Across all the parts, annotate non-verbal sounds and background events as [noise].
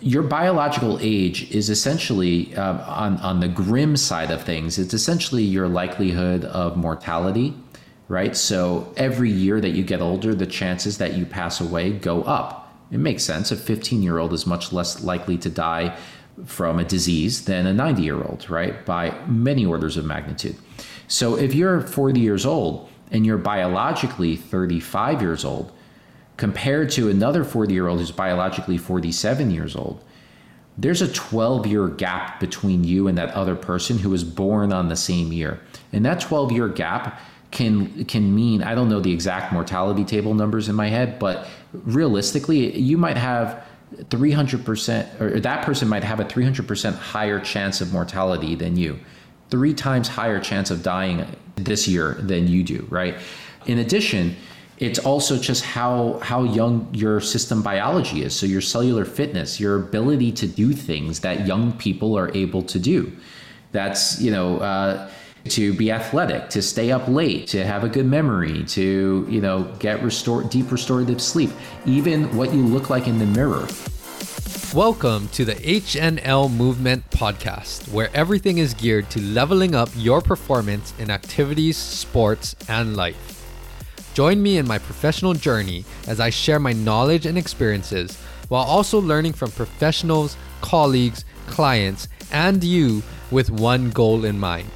your biological age is essentially um, on on the grim side of things. It's essentially your likelihood of mortality, right? So every year that you get older, the chances that you pass away go up. It makes sense. A 15 year old is much less likely to die from a disease than a 90 year old, right? By many orders of magnitude. So if you're 40 years old and you're biologically 35 years old, compared to another 40 year old who's biologically 47 years old, there's a 12 year gap between you and that other person who was born on the same year. And that 12 year gap can can mean I don't know the exact mortality table numbers in my head, but realistically, you might have 300% or that person might have a 300% higher chance of mortality than you. 3 times higher chance of dying this year than you do, right? In addition, it's also just how how young your system biology is. So your cellular fitness your ability to do things that young people are able to do. That's you know uh, to be athletic to stay up late to have a good memory to you know get restored deep restorative sleep even what you look like in the mirror. Welcome to the HNL Movement Podcast, where everything is geared to leveling up your performance in activities, sports, and life. Join me in my professional journey as I share my knowledge and experiences while also learning from professionals, colleagues, clients, and you with one goal in mind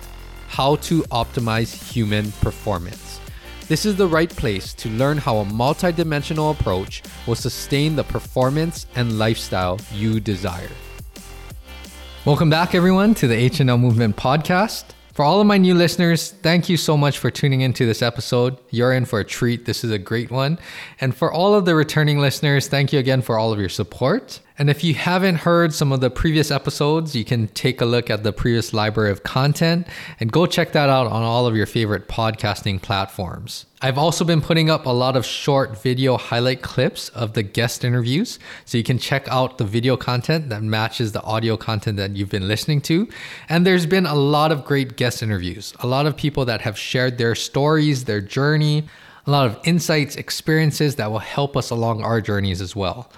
how to optimize human performance. This is the right place to learn how a multidimensional approach will sustain the performance and lifestyle you desire. Welcome back, everyone, to the HNL Movement Podcast. For all of my new listeners, thank you so much for tuning into this episode. You're in for a treat. This is a great one. And for all of the returning listeners, thank you again for all of your support. And if you haven't heard some of the previous episodes, you can take a look at the previous library of content and go check that out on all of your favorite podcasting platforms. I've also been putting up a lot of short video highlight clips of the guest interviews, so you can check out the video content that matches the audio content that you've been listening to. And there's been a lot of great guest interviews, a lot of people that have shared their stories, their journey, a lot of insights, experiences that will help us along our journeys as well.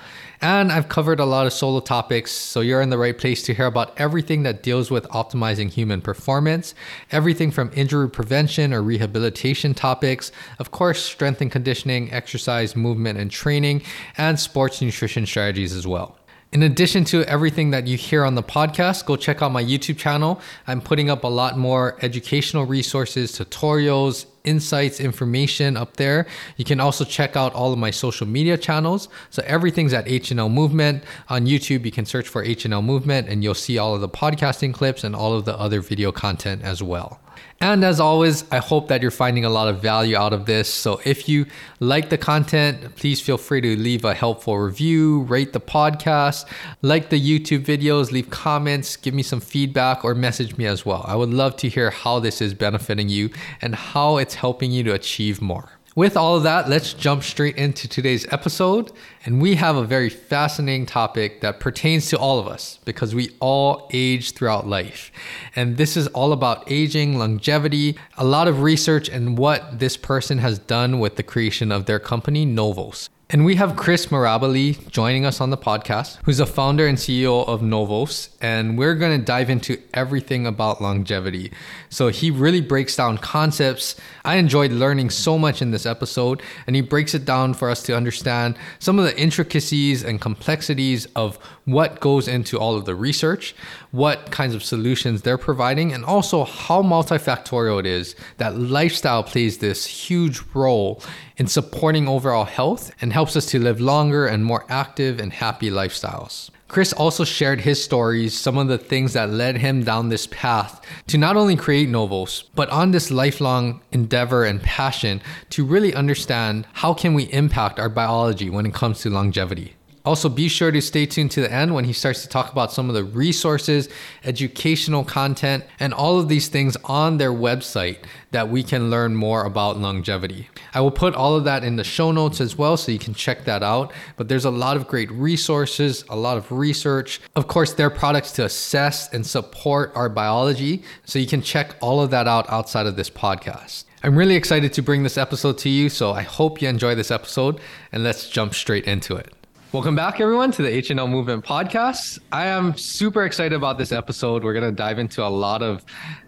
And I've covered a lot of solo topics, so you're in the right place to hear about everything that deals with optimizing human performance, everything from injury prevention or rehabilitation topics, of course, strength and conditioning, exercise, movement, and training, and sports nutrition strategies as well. In addition to everything that you hear on the podcast, go check out my YouTube channel. I'm putting up a lot more educational resources, tutorials, insights, information up there. You can also check out all of my social media channels. So everything's at HNL Movement. On YouTube, you can search for HNL Movement and you'll see all of the podcasting clips and all of the other video content as well. And as always, I hope that you're finding a lot of value out of this. So if you like the content, please feel free to leave a helpful review, rate the podcast, like the YouTube videos, leave comments, give me some feedback, or message me as well. I would love to hear how this is benefiting you and how it's helping you to achieve more. With all of that, let's jump straight into today's episode. And we have a very fascinating topic that pertains to all of us because we all age throughout life. And this is all about aging, longevity, a lot of research, and what this person has done with the creation of their company, Novos. And we have Chris Mirabile joining us on the podcast, who's a founder and CEO of Novos. And we're going to dive into everything about longevity. So he really breaks down concepts. I enjoyed learning so much in this episode, and he breaks it down for us to understand some of the intricacies and complexities of what goes into all of the research, what kinds of solutions they're providing, and also how multifactorial it is that lifestyle plays this huge role in supporting overall health and helps us to live longer and more active and happy lifestyles. Chris also shared his stories, some of the things that led him down this path to not only create Novos, but on this lifelong endeavor and passion to really understand how can we impact our biology when it comes to longevity. Also, be sure to stay tuned to the end when he starts to talk about some of the resources, educational content, and all of these things on their website that we can learn more about longevity. I will put all of that in the show notes as well so you can check that out. But there's a lot of great resources, a lot of research. Of course, their products to assess and support our biology. So you can check all of that out outside of this podcast. I'm really excited to bring this episode to you, so I hope you enjoy this episode and let's jump straight into it. Welcome back, everyone, to the HNL Movement Podcast. I am super excited about this episode. We're going to dive into a lot of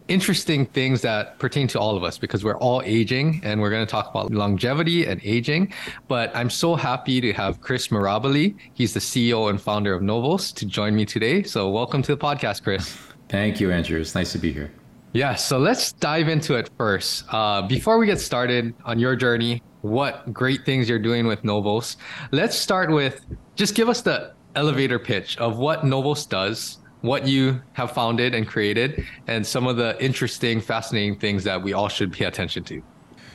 interesting things that pertain to all of us because we're all aging and we're going to talk about longevity and aging. But I'm so happy to have Chris Mirabile. He's the CEO and founder of Novos to join me today. So, welcome to the podcast, Chris. Thank you, Andrew. It's nice to be here. Yeah, so let's dive into it first. Uh, before we get started on your journey, what great things you're doing with Novos. Let's start with just give us the elevator pitch of what Novos does, what you have founded and created, and some of the interesting, fascinating things that we all should pay attention to.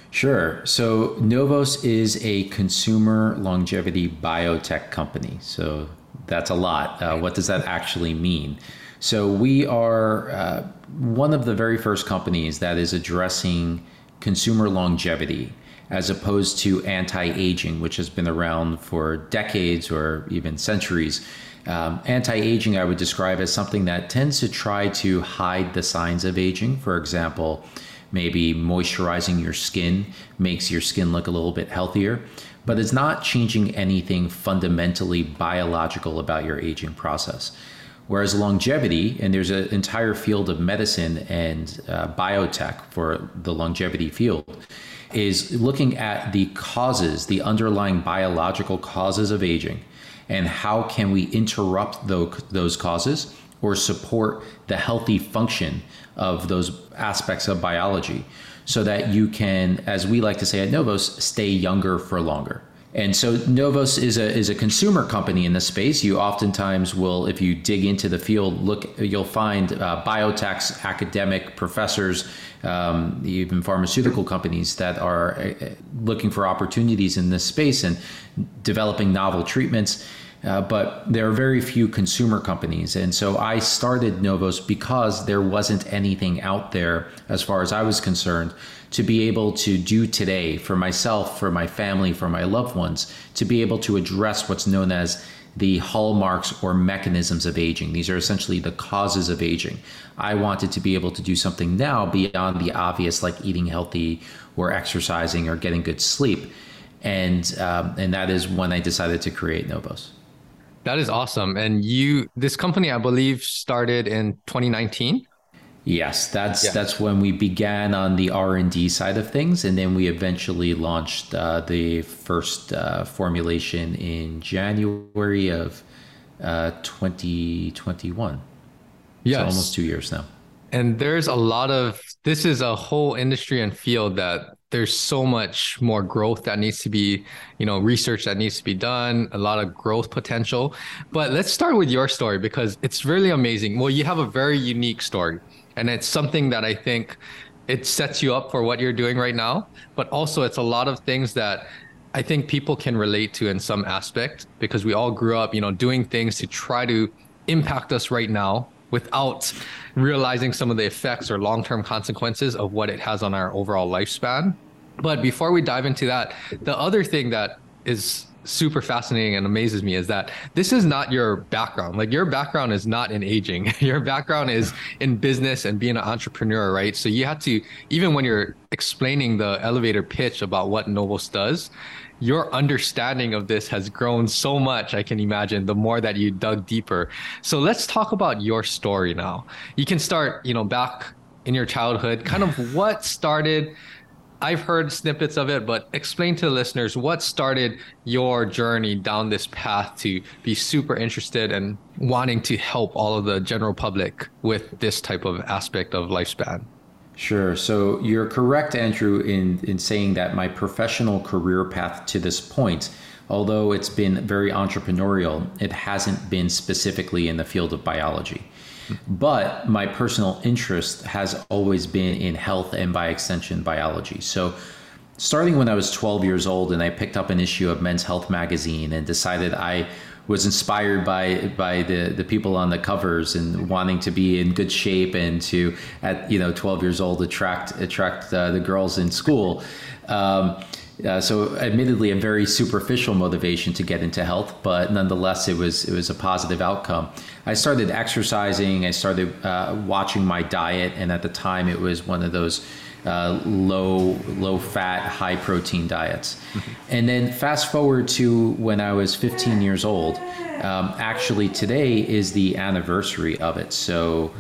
Sure. So, Novos is a consumer longevity biotech company. So, that's a lot. Uh, what does that actually mean? So, we are uh, one of the very first companies that is addressing consumer longevity as opposed to anti aging, which has been around for decades or even centuries. Um, anti aging, I would describe as something that tends to try to hide the signs of aging. For example, maybe moisturizing your skin makes your skin look a little bit healthier, but it's not changing anything fundamentally biological about your aging process. Whereas longevity, and there's an entire field of medicine and uh, biotech for the longevity field, is looking at the causes, the underlying biological causes of aging, and how can we interrupt those causes or support the healthy function of those aspects of biology so that you can, as we like to say at Novos, stay younger for longer. And so Novos is a is a consumer company in this space. You oftentimes will, if you dig into the field, look you'll find uh, biotechs, academic professors, um, even pharmaceutical companies that are uh, looking for opportunities in this space and developing novel treatments. Uh, but there are very few consumer companies. And so I started Novos because there wasn't anything out there, as far as I was concerned, to be able to do today for myself, for my family, for my loved ones, to be able to address what's known as the hallmarks or mechanisms of aging. These are essentially the causes of aging. I wanted to be able to do something now beyond the obvious, like eating healthy or exercising or getting good sleep. And, um, and that is when I decided to create Novos. That is awesome. And you, this company, I believe, started in 2019. Yes, that's yeah. that's when we began on the R and D side of things, and then we eventually launched uh, the first uh, formulation in January of uh, 2021. Yes, so almost two years now. And there's a lot of this is a whole industry and field that there's so much more growth that needs to be, you know, research that needs to be done, a lot of growth potential. But let's start with your story because it's really amazing. Well, you have a very unique story, and it's something that I think it sets you up for what you're doing right now, but also it's a lot of things that I think people can relate to in some aspect because we all grew up, you know, doing things to try to impact us right now without realizing some of the effects or long-term consequences of what it has on our overall lifespan. But before we dive into that, the other thing that is super fascinating and amazes me is that this is not your background. Like your background is not in aging. [laughs] your background is in business and being an entrepreneur, right? So you have to even when you're explaining the elevator pitch about what Novos does, your understanding of this has grown so much, I can imagine, the more that you dug deeper. So let's talk about your story now. You can start, you know, back in your childhood, kind of what started. I've heard snippets of it, but explain to the listeners what started your journey down this path to be super interested and wanting to help all of the general public with this type of aspect of lifespan. Sure. So you're correct, Andrew, in, in saying that my professional career path to this point, although it's been very entrepreneurial, it hasn't been specifically in the field of biology. But my personal interest has always been in health and by extension biology. So starting when I was 12 years old and I picked up an issue of Men's Health magazine and decided I was inspired by by the the people on the covers and wanting to be in good shape and to at you know 12 years old attract attract uh, the girls in school. Um, uh, so admittedly a very superficial motivation to get into health but nonetheless it was it was a positive outcome i started exercising i started uh, watching my diet and at the time it was one of those uh, low low fat, high protein diets. [laughs] And then fast forward to when I was 15 years old. Um, actually, today is the anniversary of it. So,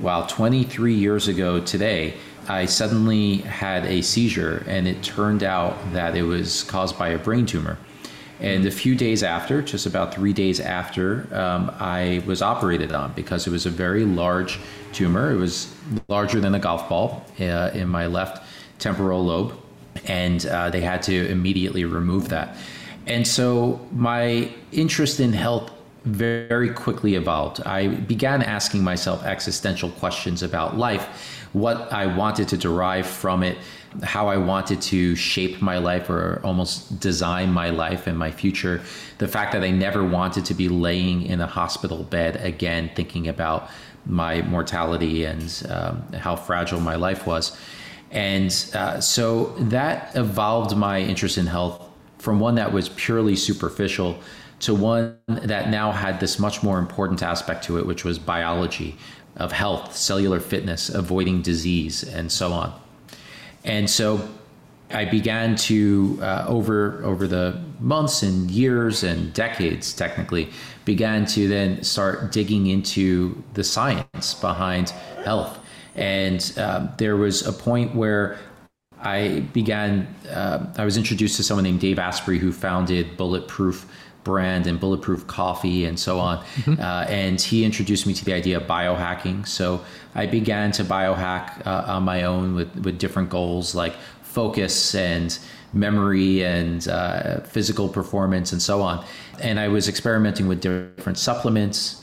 wow, 23 years ago today, I suddenly had a seizure, and it turned out that it was caused by a brain tumor. And a few days after, just about three days after, um, I was operated on because it was a very large tumor. It was larger than a golf ball uh, in my left temporal lobe, and uh, they had to immediately remove that. And so my interest in health very quickly evolved. I began asking myself existential questions about life, what I wanted to derive from it, how I wanted to shape my life or almost design my life and my future. The fact that I never wanted to be laying in a hospital bed again, thinking about my mortality and um, how fragile my life was. And uh, so that evolved my interest in health from one that was purely superficial to one that now had this much more important aspect to it, which was biology of health, cellular fitness, avoiding disease, and so on. And so I began to uh, over over the months and years and decades, technically, began to then start digging into the science behind health. And um, there was a point where I began. Uh, I was introduced to someone named Dave Asprey who founded Bulletproof brand and bulletproof coffee and so on. Mm-hmm. Uh, and he introduced me to the idea of biohacking. So I began to biohack uh, on my own with, with different goals like focus and memory and uh, physical performance and so on. And I was experimenting with different supplements.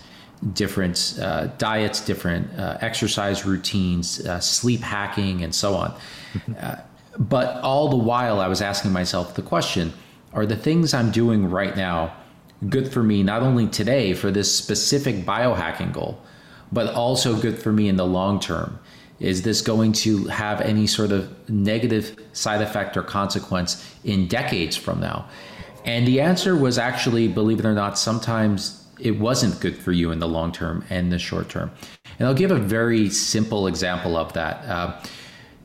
Different uh, diets, different uh, exercise routines, uh, sleep hacking, and so on. Mm-hmm. but all the while, I was asking myself the question are the things I'm doing right now good for me, not only today for this specific biohacking goal, but also good for me in the long term? Is this going to have any sort of negative side effect or consequence in decades from now? And the answer was actually, believe it or not, sometimes it wasn't good for you in the long term and the short term. And I'll give a very simple example of that. Uh,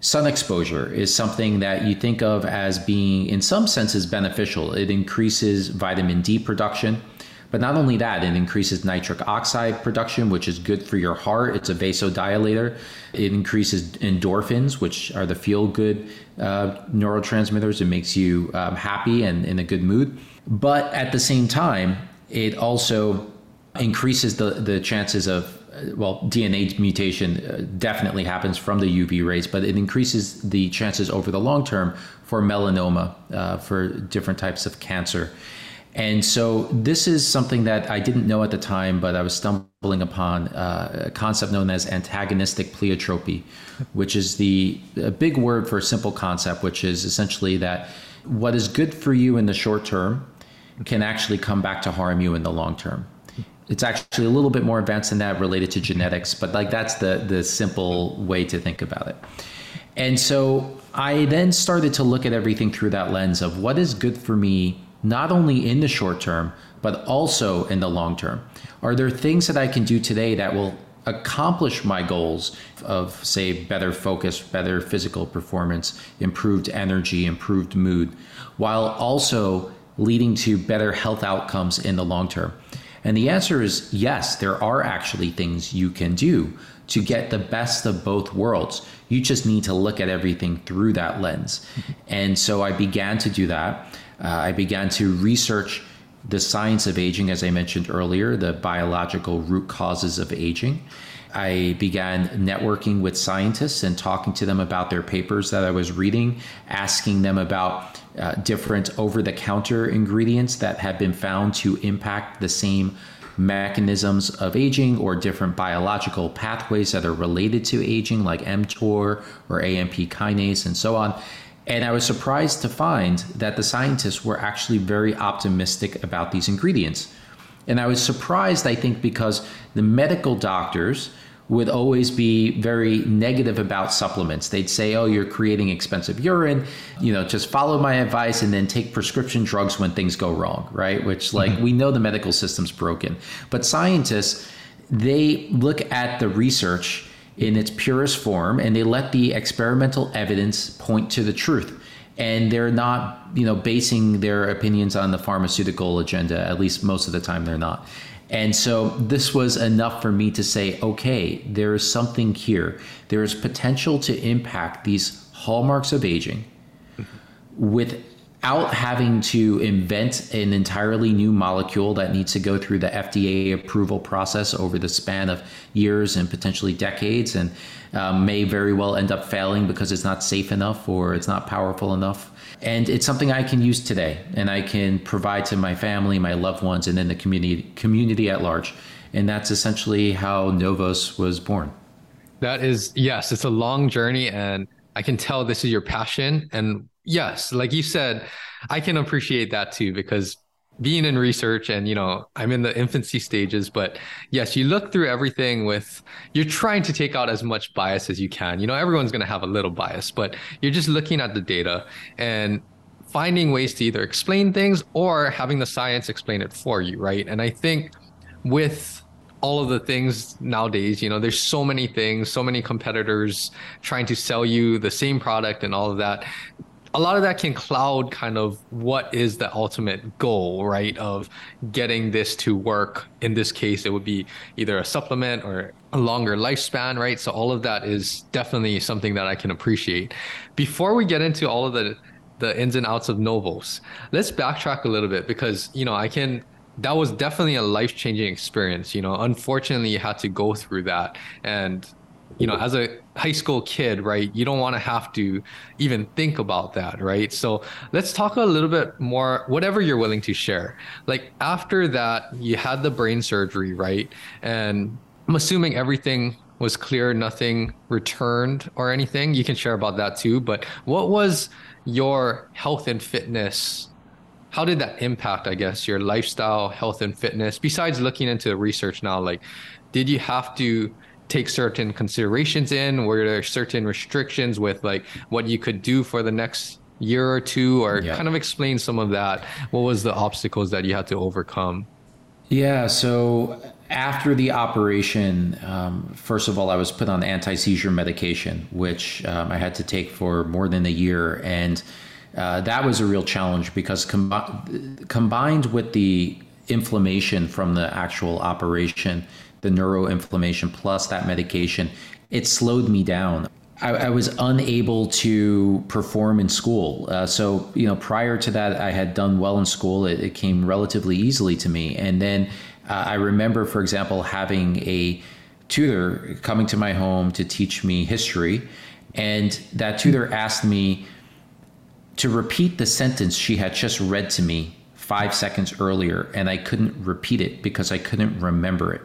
sun exposure is something that you think of as being, in some senses, beneficial. It increases vitamin D production. But not only that, it increases nitric oxide production, which is good for your heart. It's a vasodilator. It increases endorphins, which are the feel good uh, neurotransmitters. It makes you um, happy and in a good mood. But at the same time, it also increases the, the chances of well, DNA mutation uh, definitely happens from the UV rays, but it increases the chances over the long term for melanoma, uh, for different types of cancer. And so this is something that I didn't know at the time, but I was stumbling upon uh, a concept known as antagonistic pleiotropy, which is the a big word for a simple concept, which is essentially that what is good for you in the short term can actually come back to harm you in the long term it's actually a little bit more advanced than that related to genetics but like that's the the simple way to think about it. And so i then started to look at everything through that lens of what is good for me not only in the short term but also in the long term. Are there things that i can do today that will accomplish my goals of say better focus better physical performance improved energy improved mood while also leading to better health outcomes in the long term and the answer is yes, there are actually things you can do to get the best of both worlds. You just need to look at everything through that lens. And so I began to do that. Uh, I began to research the science of aging, as I mentioned earlier, the biological root causes of aging. I began networking with scientists and talking to them about their papers that I was reading, asking them about uh, different over the counter ingredients that have been found to impact the same mechanisms of aging or different biological pathways that are related to aging, like mTOR or AMP kinase and so on. And I was surprised to find that the scientists were actually very optimistic about these ingredients. And I was surprised, I think, because the medical doctors would always be very negative about supplements. They'd say, "Oh, you're creating expensive urine. You know, just follow my advice and then take prescription drugs when things go wrong." Right? Which, like, mm-hmm. we know the medical system's broken, but scientists they look at the research in its purest form and they let the experimental evidence point to the truth and they're not you know basing their opinions on the pharmaceutical agenda at least most of the time they're not and so this was enough for me to say okay there is something here there is potential to impact these hallmarks of aging without having to invent an entirely new molecule that needs to go through the FDA approval process over the span of years and potentially decades, and um, may very well end up failing because it's not safe enough or it's not powerful enough. And it's something I can use today, and I can provide to my family, my loved ones, and then the community community at large. And that's essentially how Novos was born. That is yes, it's a long journey, and I can tell this is your passion and yes, like you said, I can appreciate that too because being in research and you know i'm in the infancy stages but yes you look through everything with you're trying to take out as much bias as you can. You know everyone's going to have a little bias but you're just looking at the data and finding ways to either explain things or having the science explain it for you right? And i think with all of the things nowadays you know there's so many things so many competitors trying to sell you the same product and all of that a lot of that can cloud kind of what is the ultimate goal, right? Of getting this to work. In this case, it would be either a supplement or a longer lifespan, right? So all of that is definitely something that I can appreciate. Before we get into all of the the ins and outs of Novos, let's backtrack a little bit because you know I can that was definitely a life changing experience. You know, unfortunately, you had to go through that, and you know, as a high school kid, right, you don't want to have to even think about that, right? So let's talk a little bit more, whatever you're willing to share. Like after that, you had the brain surgery, right? And I'm assuming everything was clear, nothing returned or anything. You can share about that too. But what was your health and fitness? How did that impact, I guess, your lifestyle, health, and fitness? Besides looking into research now, like, did you have to take certain considerations in? Were there certain restrictions with like what you could do for the next year or two, or yeah. kind of explain some of that? What was the obstacles that you had to overcome? Yeah, so after the operation, um, first of all, I was put on anti seizure medication, which um, I had to take for more than a year. And uh, that was a real challenge because com- combined with the inflammation from the actual operation, the neuroinflammation plus that medication, it slowed me down. I, I was unable to perform in school. Uh, so, you know, prior to that, I had done well in school. It, it came relatively easily to me. And then uh, I remember, for example, having a tutor coming to my home to teach me history. And that tutor asked me to repeat the sentence she had just read to me five seconds earlier. And I couldn't repeat it because I couldn't remember it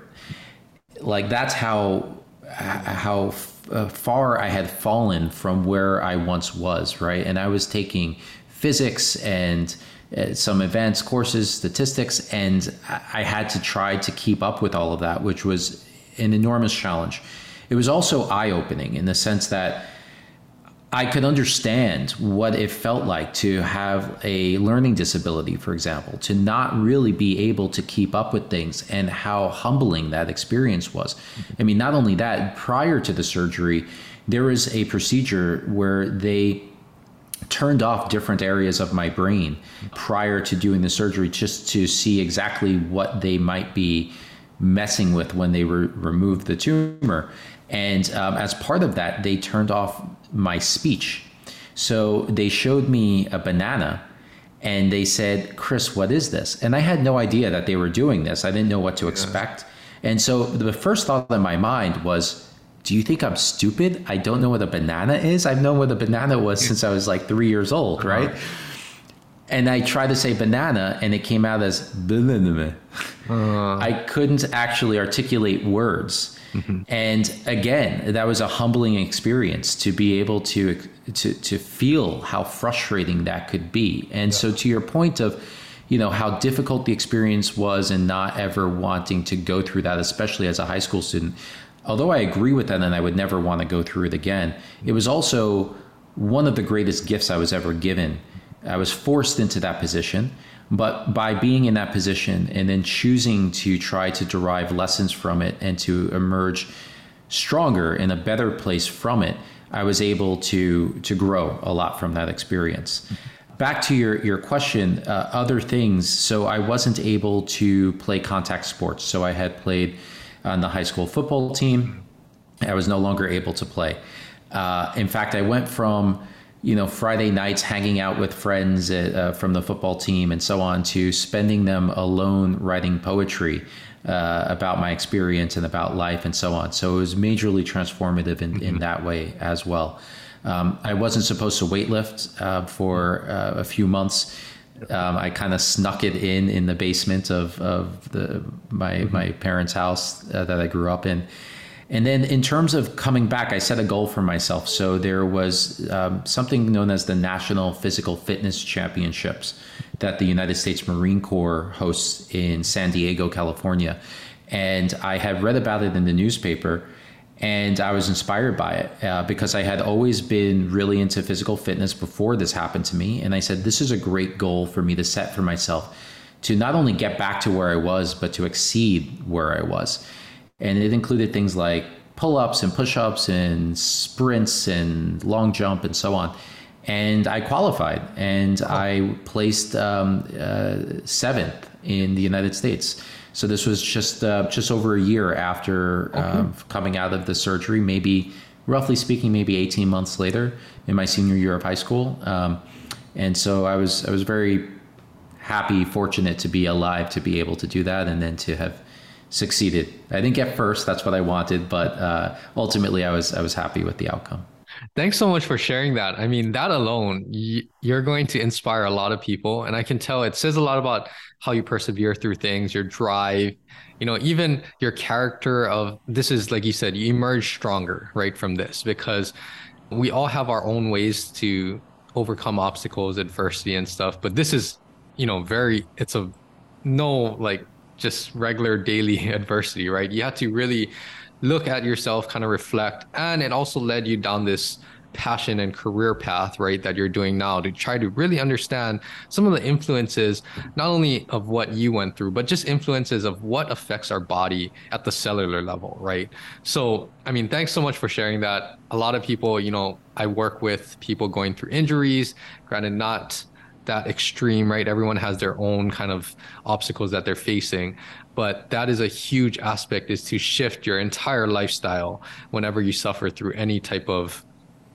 like that's how how uh, far I had fallen from where I once was, right? And I was taking physics and uh, some advanced courses, statistics, and I had to try to keep up with all of that, which was an enormous challenge. It was also eye opening in the sense that I could understand what it felt like to have a learning disability, for example, to not really be able to keep up with things and how humbling that experience was. I mean, not only that, prior to the surgery, there was a procedure where they turned off different areas of my brain prior to doing the surgery just to see exactly what they might be messing with when they re- removed the tumor. And um, as part of that, they turned off my speech. So they showed me a banana and they said, Chris, what is this? And I had no idea that they were doing this. I didn't know what to expect. And so the first thought in my mind was, do you think I'm stupid? I don't know what a banana is. I've known what a banana was since I was like three years old, uh-huh. right? And I tried to say banana and it came out as banana. Uh. I couldn't actually articulate words. Mm-hmm. And again, that was a humbling experience to be able to to to feel how frustrating that could be. And yeah. so to your point of you know how difficult the experience was and not ever wanting to go through that especially as a high school student although i agree with that and i would never want to go through it again it was also one of the greatest gifts i was ever given i was forced into that position but by being in that position and then choosing to try to derive lessons from it and to emerge stronger in a better place from it, I was able to to grow a lot from that experience. Back to your your question, uh, other things. So I wasn't able to play contact sports. So I had played on the high school football team. I was no longer able to play. Uh, in fact, I went from you know Friday nights hanging out with friends at, uh, from the football team and so on to spending them alone writing poetry uh, about my experience and about life and so on. So it was majorly transformative in, mm-hmm. in that way as well. Um, I wasn't supposed to weightlift uh, for uh, a few months. Um, I kind of snuck it in in the basement of, of the my mm-hmm. my parents' house uh, that I grew up in and then in terms of coming back, I set a goal for myself. So there was um, something known as the National Physical Fitness Championships that the United States Marine Corps hosts in San Diego, California. And I had read about it in the newspaper and I was inspired by it uh, because I had always been really into physical fitness before this happened to me. And I said, this is a great goal for me to set for myself to not only get back to where I was, but to exceed where I was and it included things like pull-ups and push-ups and sprints and long jump and so on and i qualified and oh. i placed um, uh, seventh in the united states so this was just uh, just over a year after okay. um, coming out of the surgery maybe roughly speaking maybe 18 months later in my senior year of high school um, and so i was i was very happy fortunate to be alive to be able to do that and then to have succeeded. I didn't get first. That's what I wanted, but uh, ultimately, I was I was happy with the outcome. Thanks so much for sharing that. I mean, that alone, you're going to inspire a lot of people, and I can tell it says a lot about how you persevere through things, your drive, you know, even your character. Of this is like you said, you emerge stronger right from this because we all have our own ways to overcome obstacles, adversity, and stuff. But this is, you know, very. It's a no like just regular daily [laughs] adversity, right? You had to really look at yourself, kind of reflect, and it also led you down this passion and career path, right, that you're doing now to try to really understand some of the influences, not only of what you went through, but just influences of what affects our body at the cellular level, right? So, I mean, thanks so much for sharing that. A lot of people, you know, I work with people going through injuries, granted, not that extreme, right? Everyone has their own kind of obstacles that they're facing. But that is a huge aspect is to shift your entire lifestyle whenever you suffer through any type of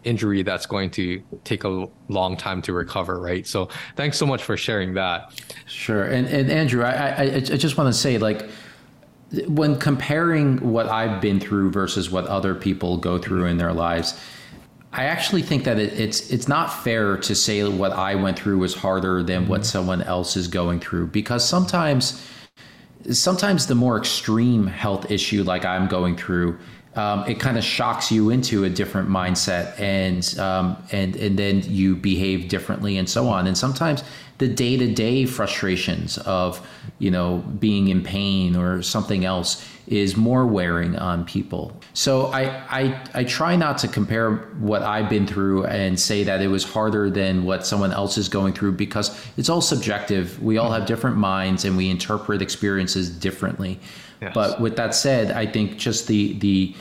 injury that's going to take a long time to recover, right? So thanks so much for sharing that. Sure. And, and Andrew, I, I, I just want to say like, when comparing what I've been through versus what other people go through in their lives, I actually think that it, it's it's not fair to say what I went through was harder than mm-hmm. what someone else is going through because sometimes sometimes the more extreme health issue like I'm going through um, it kind of shocks you into a different mindset and um, and and then you behave differently and so on and sometimes the day-to-day frustrations of you know being in pain or something else is more wearing on people. So I, I i try not to compare what i've been through and say that it was harder than what someone else is going through because it's all subjective. We all have different minds and we interpret experiences differently. Yes. but with that said i think just the the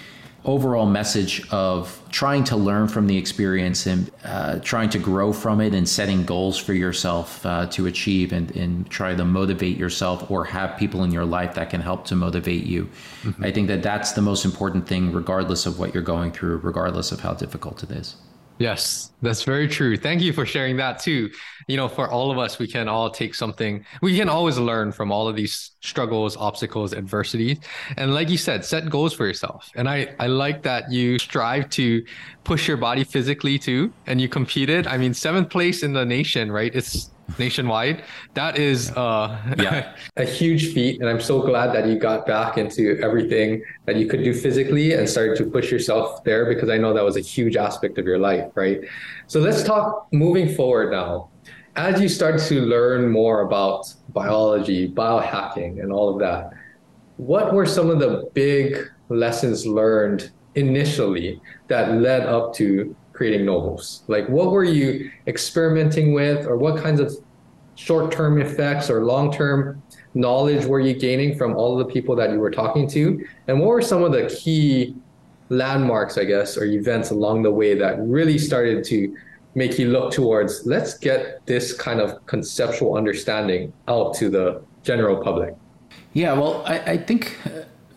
overall message of trying to learn from the experience and uh, trying to grow from it and setting goals for yourself uh, to achieve and, and try to motivate yourself or have people in your life that can help to motivate you. Mm-hmm. I think that that's the most important thing, regardless of what you're going through, regardless of how difficult it is. Yes, that's very true. Thank you for sharing that too. You know, for all of us, we can all take something, we can always learn from all of these struggles, obstacles, adversities. And like you said, set goals for yourself. And I, I like that you strive to push your body physically too. And you competed. I mean, seventh place in the nation, right? It's nationwide. That is uh, yeah. [laughs] a huge feat. And I'm so glad that you got back into everything that you could do physically and started to push yourself there because I know that was a huge aspect of your life, right? So let's talk moving forward now. As you start to learn more about biology, biohacking, and all of that, what were some of the big lessons learned initially that led up to creating Novos? Like, what were you experimenting with, or what kinds of short term effects or long term knowledge were you gaining from all of the people that you were talking to? And what were some of the key landmarks, I guess, or events along the way that really started to make you look towards let's get this kind of conceptual understanding out to the general public? Yeah, well, I, I think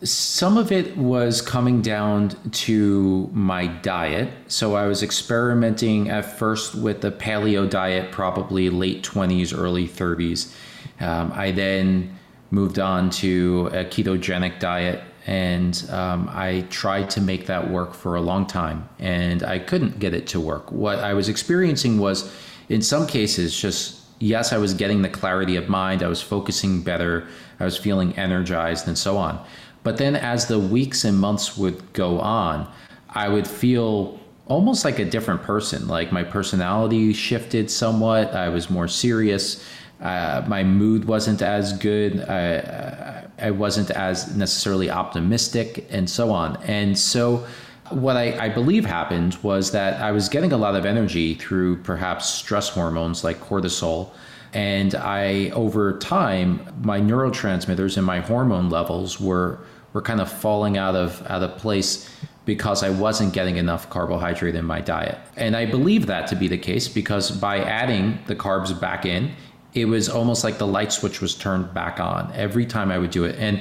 some of it was coming down to my diet. So I was experimenting at first with the paleo diet, probably late 20s, early 30s. Um, I then moved on to a ketogenic diet and um, I tried to make that work for a long time and I couldn't get it to work. What I was experiencing was, in some cases, just yes, I was getting the clarity of mind, I was focusing better, I was feeling energized, and so on. But then as the weeks and months would go on, I would feel almost like a different person. Like my personality shifted somewhat, I was more serious. Uh, my mood wasn't as good. I, I wasn't as necessarily optimistic, and so on. And so, what I, I, believe happened was that I was getting a lot of energy through perhaps stress hormones like cortisol. And I, over time, my neurotransmitters and my hormone levels were were kind of falling out of out of place because I wasn't getting enough carbohydrate in my diet. And I believe that to be the case because by adding the carbs back in, it was almost like the light switch was turned back on every time I would do it. And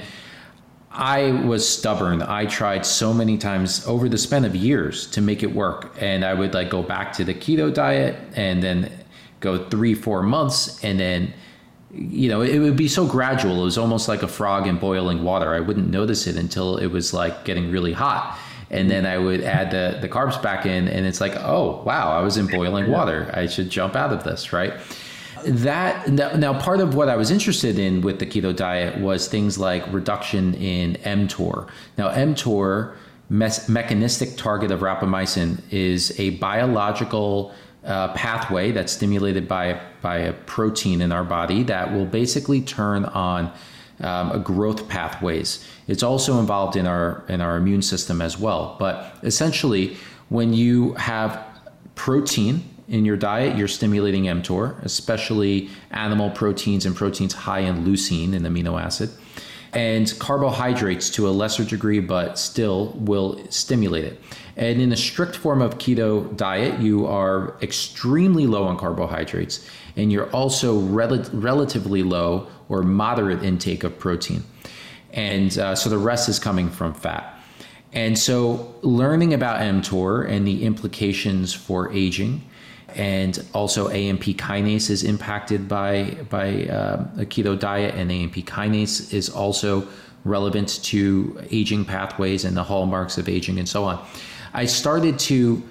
I was stubborn. I tried so many times over the span of years to make it work. And I would like go back to the keto diet and then go three, four months. And then, you know, it would be so gradual. It was almost like a frog in boiling water. I wouldn't notice it until it was like getting really hot. And then I would add the, the carbs back in, and it's like, oh, wow, I was in boiling water. I should jump out of this, right? that now part of what I was interested in with the keto diet was things like reduction in mTOR. Now mTOR, mes- mechanistic target of rapamycin, is a biological uh, pathway that's stimulated by by a protein in our body that will basically turn on um, growth pathways. It's also involved in our in our immune system as well. But essentially, when you have protein in your diet, you're stimulating mTOR, especially animal proteins and proteins high in leucine, an amino acid, and carbohydrates to a lesser degree, but still will stimulate it. And in a strict form of keto diet, you are extremely low on carbohydrates, and you're also rel- relatively low or moderate intake of protein. And uh, so the rest is coming from fat. And so, learning about mTOR and the implications for aging and also AMP kinase is impacted by by uh, a keto diet, and AMP kinase is also relevant to aging pathways and the hallmarks of aging and so on. I started to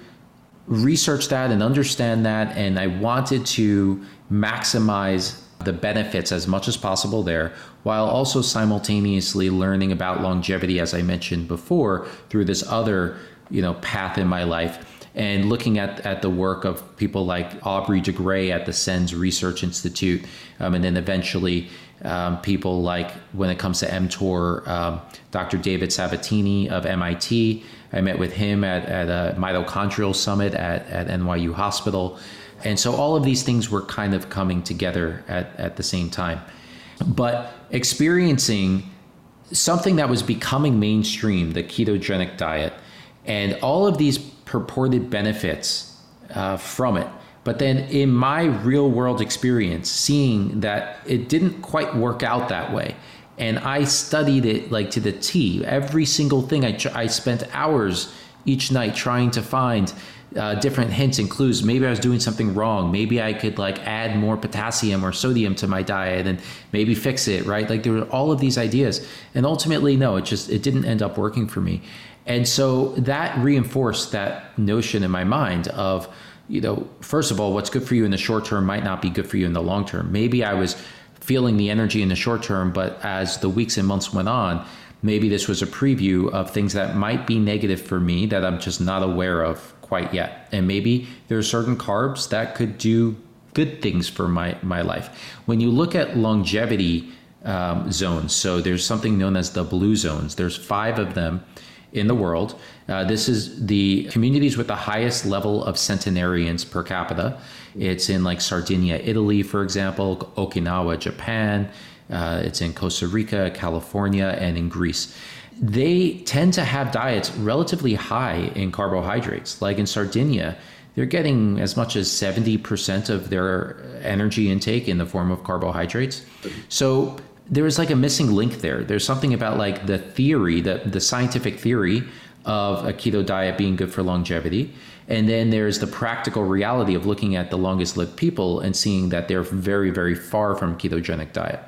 research that and understand that, and I wanted to maximize the benefits as much as possible there, while also simultaneously learning about longevity, as I mentioned before, through this other you know path in my life and looking at, at the work of people like Aubrey de Grey at the SENS Research Institute, um, and then eventually um, people like, when it comes to mTOR, um, Dr. David Sabatini of MIT. I met with him at, at a mitochondrial summit at, at NYU Hospital. And so all of these things were kind of coming together at, at the same time. But experiencing something that was becoming mainstream, the ketogenic diet, and all of these purported benefits uh, from it. But then in my real world experience, seeing that it didn't quite work out that way. And I studied it like to the T. Every single thing, I, I spent hours each night trying to find uh, different hints and clues. Maybe I was doing something wrong. Maybe I could like add more potassium or sodium to my diet and maybe fix it, right? Like there were all of these ideas. And ultimately, no, it just, it didn't end up working for me. And so that reinforced that notion in my mind of, you know, first of all, what's good for you in the short term might not be good for you in the long term. Maybe I was feeling the energy in the short term, but as the weeks and months went on, maybe this was a preview of things that might be negative for me that I'm just not aware of quite yet. And maybe there are certain carbs that could do good things for my, my life. When you look at longevity um, zones, so there's something known as the blue zones, there's five of them in the world. Uh, this is the communities with the highest level of centenarians per capita. It's in like Sardinia, Italy, for example, Okinawa, Japan. Uh, it's in Costa Rica, California, and in Greece. they tend to have diets relatively high in carbohydrates. Like in Sardinia, they're getting as much as 70% of their energy intake in the form of carbohydrates. So there's like a missing link there. There's something about like the theory, the, the scientific theory of a keto diet being good for longevity. And then there's the practical reality of looking at the longest lived people and seeing that they're very, very far from ketogenic diet.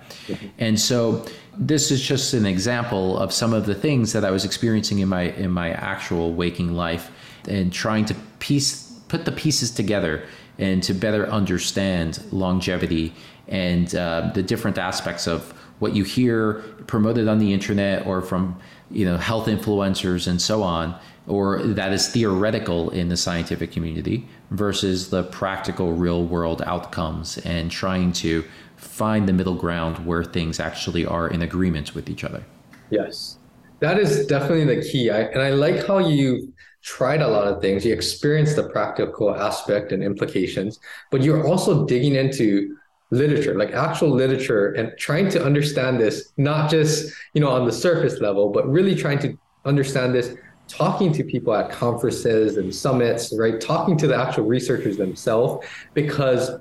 And so this is just an example of some of the things that I was experiencing in my in my actual waking life and trying to piece put the pieces together and to better understand longevity and uh, the different aspects of what you hear promoted on the internet or from you know health influencers and so on or that is theoretical in the scientific community versus the practical real world outcomes and trying to find the middle ground where things actually are in agreement with each other. Yes. That is definitely the key. I, and i like how you tried a lot of things. You experienced the practical aspect and implications but you're also digging into literature, like actual literature, and trying to understand this, not just, you know, on the surface level, but really trying to understand this, talking to people at conferences and summits, right? Talking to the actual researchers themselves, because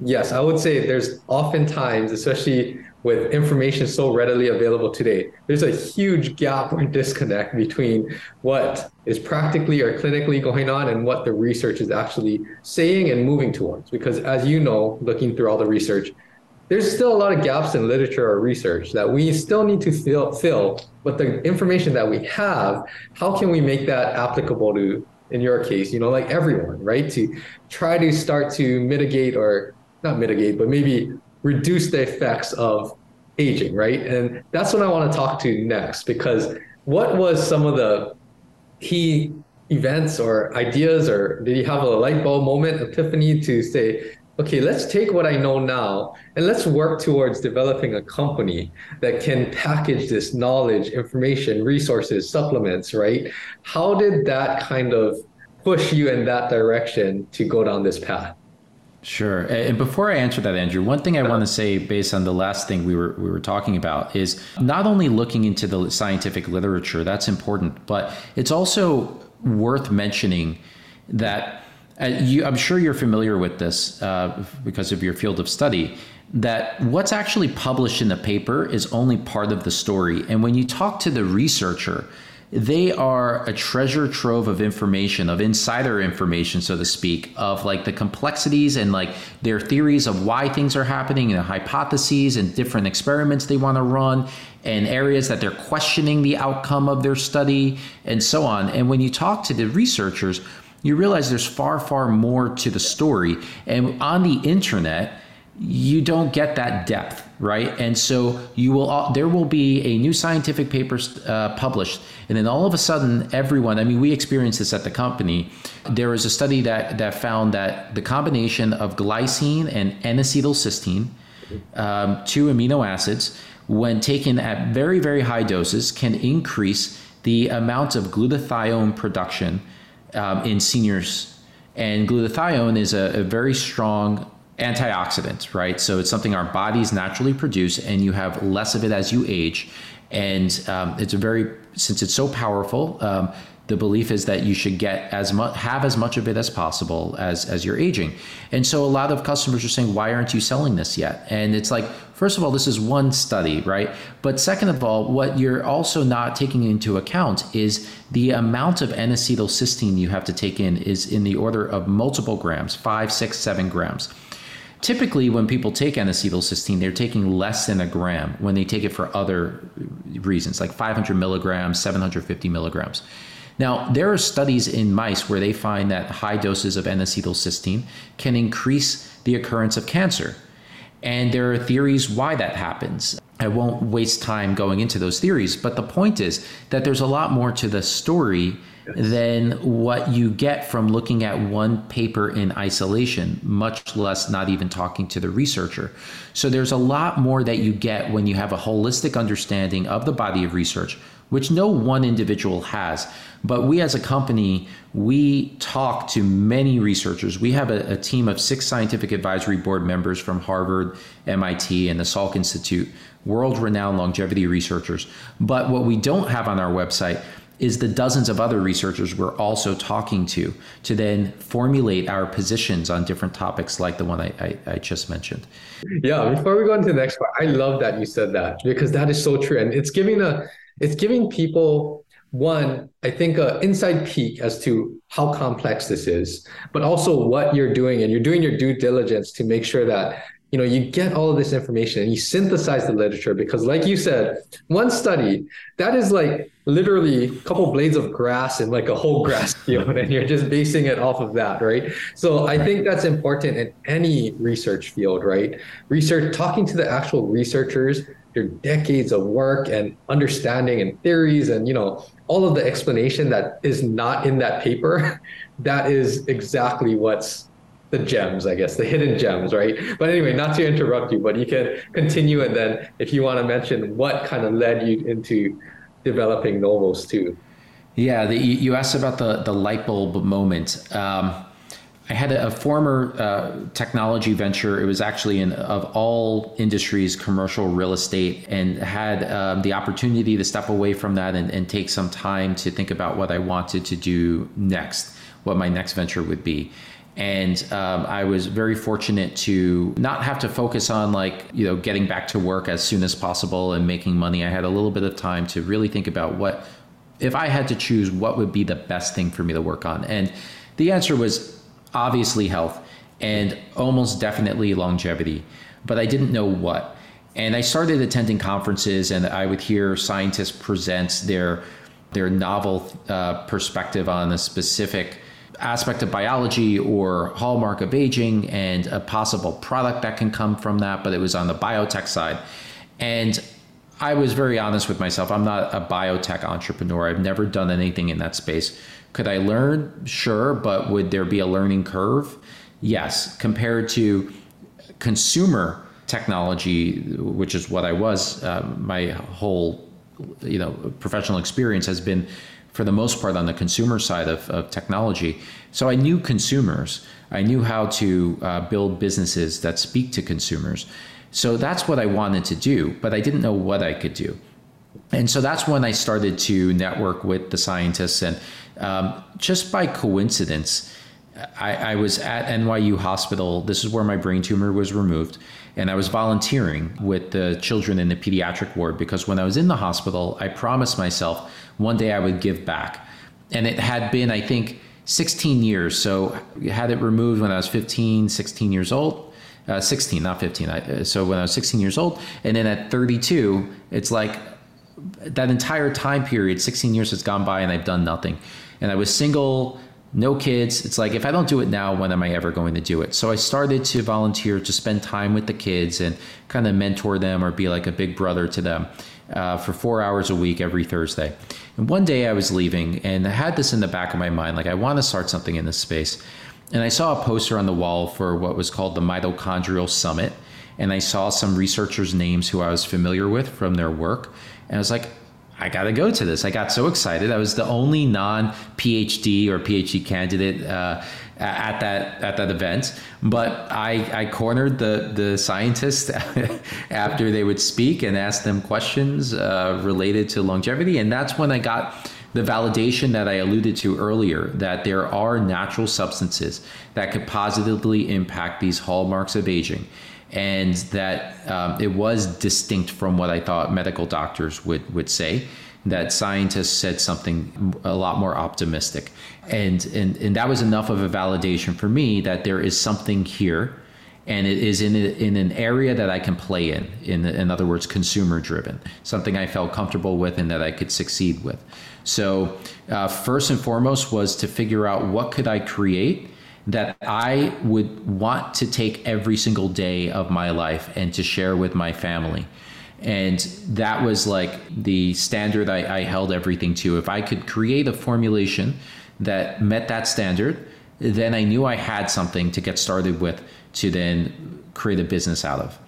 yes, I would say there's oftentimes, especially with information so readily available today, there's a huge gap or disconnect between what is practically or clinically going on and what the research is actually saying and moving towards. Because as you know, looking through all the research, there's still a lot of gaps in literature or research that we still need to fill, fill. But the information that we have, how can we make that applicable to, in your case, you know, like everyone, right? To try to start to mitigate or not mitigate, but maybe reduce the effects of aging, right? And that's what I want to talk to next because what was some of the key events or ideas or did you have a light bulb moment epiphany to say okay let's take what i know now and let's work towards developing a company that can package this knowledge information resources supplements right how did that kind of push you in that direction to go down this path Sure. And before I answer that, Andrew, one thing I want to say based on the last thing we were we were talking about is not only looking into the scientific literature, that's important, but it's also worth mentioning that uh, you, I'm sure you're familiar with this uh, because of your field of study. That what's actually published in the paper is only part of the story, and when you talk to the researcher, they are a treasure trove of information, of insider information, so to speak, of like the complexities and like their theories of why things are happening and the hypotheses and different experiments they want to run and areas that they're questioning the outcome of their study and so on. And when you talk to the researchers, you realize there's far, far more to the story. And on the internet, you don't get that depth, right? And so you will there will be a new scientific paper uh, published, and then all of a sudden, everyone. I mean, we experienced this at the company. There was a study that that found that the combination of glycine and N-acetylcysteine, um, two amino acids, when taken at very very high doses, can increase the amount of glutathione production um, in seniors. And glutathione is a, a very strong antioxidant, right? So it's something our bodies naturally produce, and you have less of it as you age. And um, it's a very since it's so powerful. Um, the belief is that you should get as much have as much of it as possible as as you're aging. And so a lot of customers are saying why aren't you selling this yet? And it's like first of all this is one study right? But second of all what you're also not taking into account is the amount of n-acetylcysteine you have to take in is in the order of multiple grams five six seven grams. Typically when people take N-acetylcysteine, they're taking less than a gram when they take it for other reasons, like 500 milligrams, 750 milligrams. Now, there are studies in mice where they find that high doses of N-acetylcysteine can increase the occurrence of cancer. And there are theories why that happens. I won't waste time going into those theories, but the point is that there's a lot more to the story than what you get from looking at one paper in isolation, much less not even talking to the researcher. So there's a lot more that you get when you have a holistic understanding of the body of research, which no one individual has. But we as a company, we talk to many researchers. We have a, a team of six scientific advisory board members from Harvard, MIT, and the Salk Institute, world renowned longevity researchers. But what we don't have on our website is the dozens of other researchers we're also talking to to then formulate our positions on different topics like the one I, I, I, just mentioned. Yeah, before we go into the next part, I love that you said that because that is so true. And it's giving a it's giving people one, I think an inside peek as to how complex this is, but also what you're doing and you're doing your due diligence to make sure that you know you get all of this information and you synthesize the literature because like you said one study that is like literally a couple blades of grass in like a whole grass [laughs] field and you're just basing it off of that right? So i think that's important in any research field right? Research talking to the actual researchers their decades of work and understanding and theories and you know all of the explanation that is not in that paper [laughs] that is exactly what's the gems, I guess, the hidden gems, right? But anyway, not to interrupt you, but you can continue and then if you want to mention what kind of led you into developing Novos too. Yeah, the, you asked about the the light bulb moment. Um, I had a, a former uh, technology venture. It was actually in of all industries, commercial real estate, and had um, the opportunity to step away from that and, and take some time to think about what I wanted to do next, what my next venture would be and um, I was very fortunate to not have to focus on like you know getting back to work as soon as possible and making money. I had a little bit of time to really think about what if I had to choose what would be the best thing for me to work on, and the answer was obviously health and almost definitely longevity, but I didn't know what. And I started attending conferences, and I would hear scientists present their their novel uh, perspective on a specific aspect of biology or hallmark of aging and a possible product that can come from that, but it was on the biotech side. And I was very honest with myself. I'm not a biotech entrepreneur. I've never done anything in that space. Could I learn? Sure, but would there be a learning curve? Yes. Compared to consumer technology, which is what I was, uh, my whole you know professional experience has been for the most part on the consumer side of, of technology. So I knew consumers. I knew how to uh, build businesses that speak to consumers. So that's what I wanted to do, but I didn't know what I could do. And so that's when I started to network with the scientists. And um, just by coincidence, I, I, was at NYU Hospital. This is where my brain tumor was removed. And I was volunteering with the children in the pediatric ward because when I was in the hospital, I promised myself one day I would give back. And it had been, I think, 16 years. So I had it removed when I was 15, 16 years old. Uh, 16, not 15. I, uh, so when I was 16 years old. And then at 32, it's like that entire time period, 16 years has gone by and I've done nothing. And I was single, no kids. It's like, if I don't do it now, when am I ever going to do it? So I started to volunteer to spend time with the kids and kind of mentor them or be like a big brother to them uh, for four hours a week every Thursday. And one day I was leaving and I had this in the back of my mind like, I want to start something in this space. And I saw a poster on the wall for what was called the Mitochondrial Summit. And I saw some researchers' names who I was familiar with from their work. And I was like, I got to go to this. I got so excited. I was the only non PhD or PhD candidate uh, at that at that event. But I, I cornered the the scientists [laughs] after they would speak and asked them questions uh, related to longevity, and that's when I got the validation that I alluded to earlier that there are natural substances that could positively impact these hallmarks of aging. And that um, it was distinct from what I thought medical doctors would, would say that scientists said something a lot more optimistic. And, and, and that was enough of a validation for me that there is something here and it is in, a, in an area that I can play in, in, in other words, consumer driven, something I felt comfortable with and that I could succeed with. So uh, first and foremost was to figure out what could I create that I would want to take every single day of my life and to share with my family and that was like the standard I, I, held everything to. If I could create a formulation that met that standard, then I knew I had something to get started with to then create a business out of.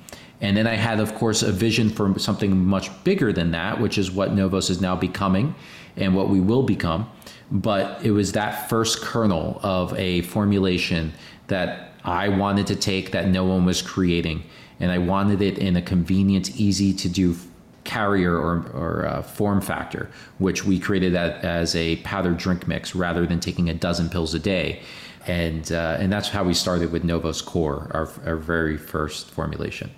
And then I had, of course, a vision for something much bigger than that, which is what Novos is now becoming and what we will become. But it was that first kernel of a formulation that I wanted to take that no one was creating. And I wanted it in a convenient, easy to do carrier or, or uh, form factor, which we created as a powdered drink mix rather than taking a dozen pills a day. And, uh, and that's how we started with Novos Core, our, our very first formulation.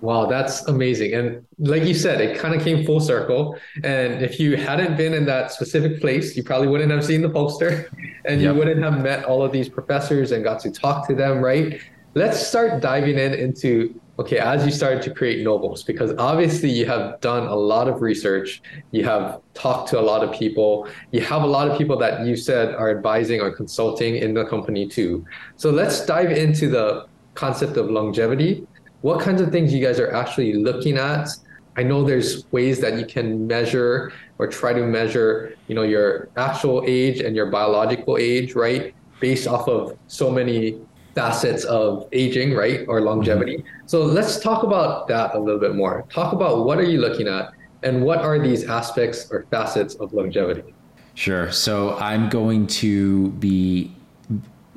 Wow, that's amazing. And like you said, it kind of came full circle. And if you hadn't been in that specific place, you probably wouldn't have seen the poster [laughs] and yep. you wouldn't have met all of these professors and got to talk to them, right? Let's start diving in into okay, as you started to create Novos, because obviously you have done a lot of research, you have talked to a lot of people, you have a lot of people that you said are advising or consulting in the company too. So let's dive into the concept of longevity what kinds of things you guys are actually looking at? I know there's ways that you can measure or try to measure you know your actual age and your biological age right? Based off of so many facets of aging right? Or longevity. Mm-hmm. so let's talk about that a little bit more. Talk about what are you looking at and what are these aspects or facets of longevity? Sure. So i'm going to be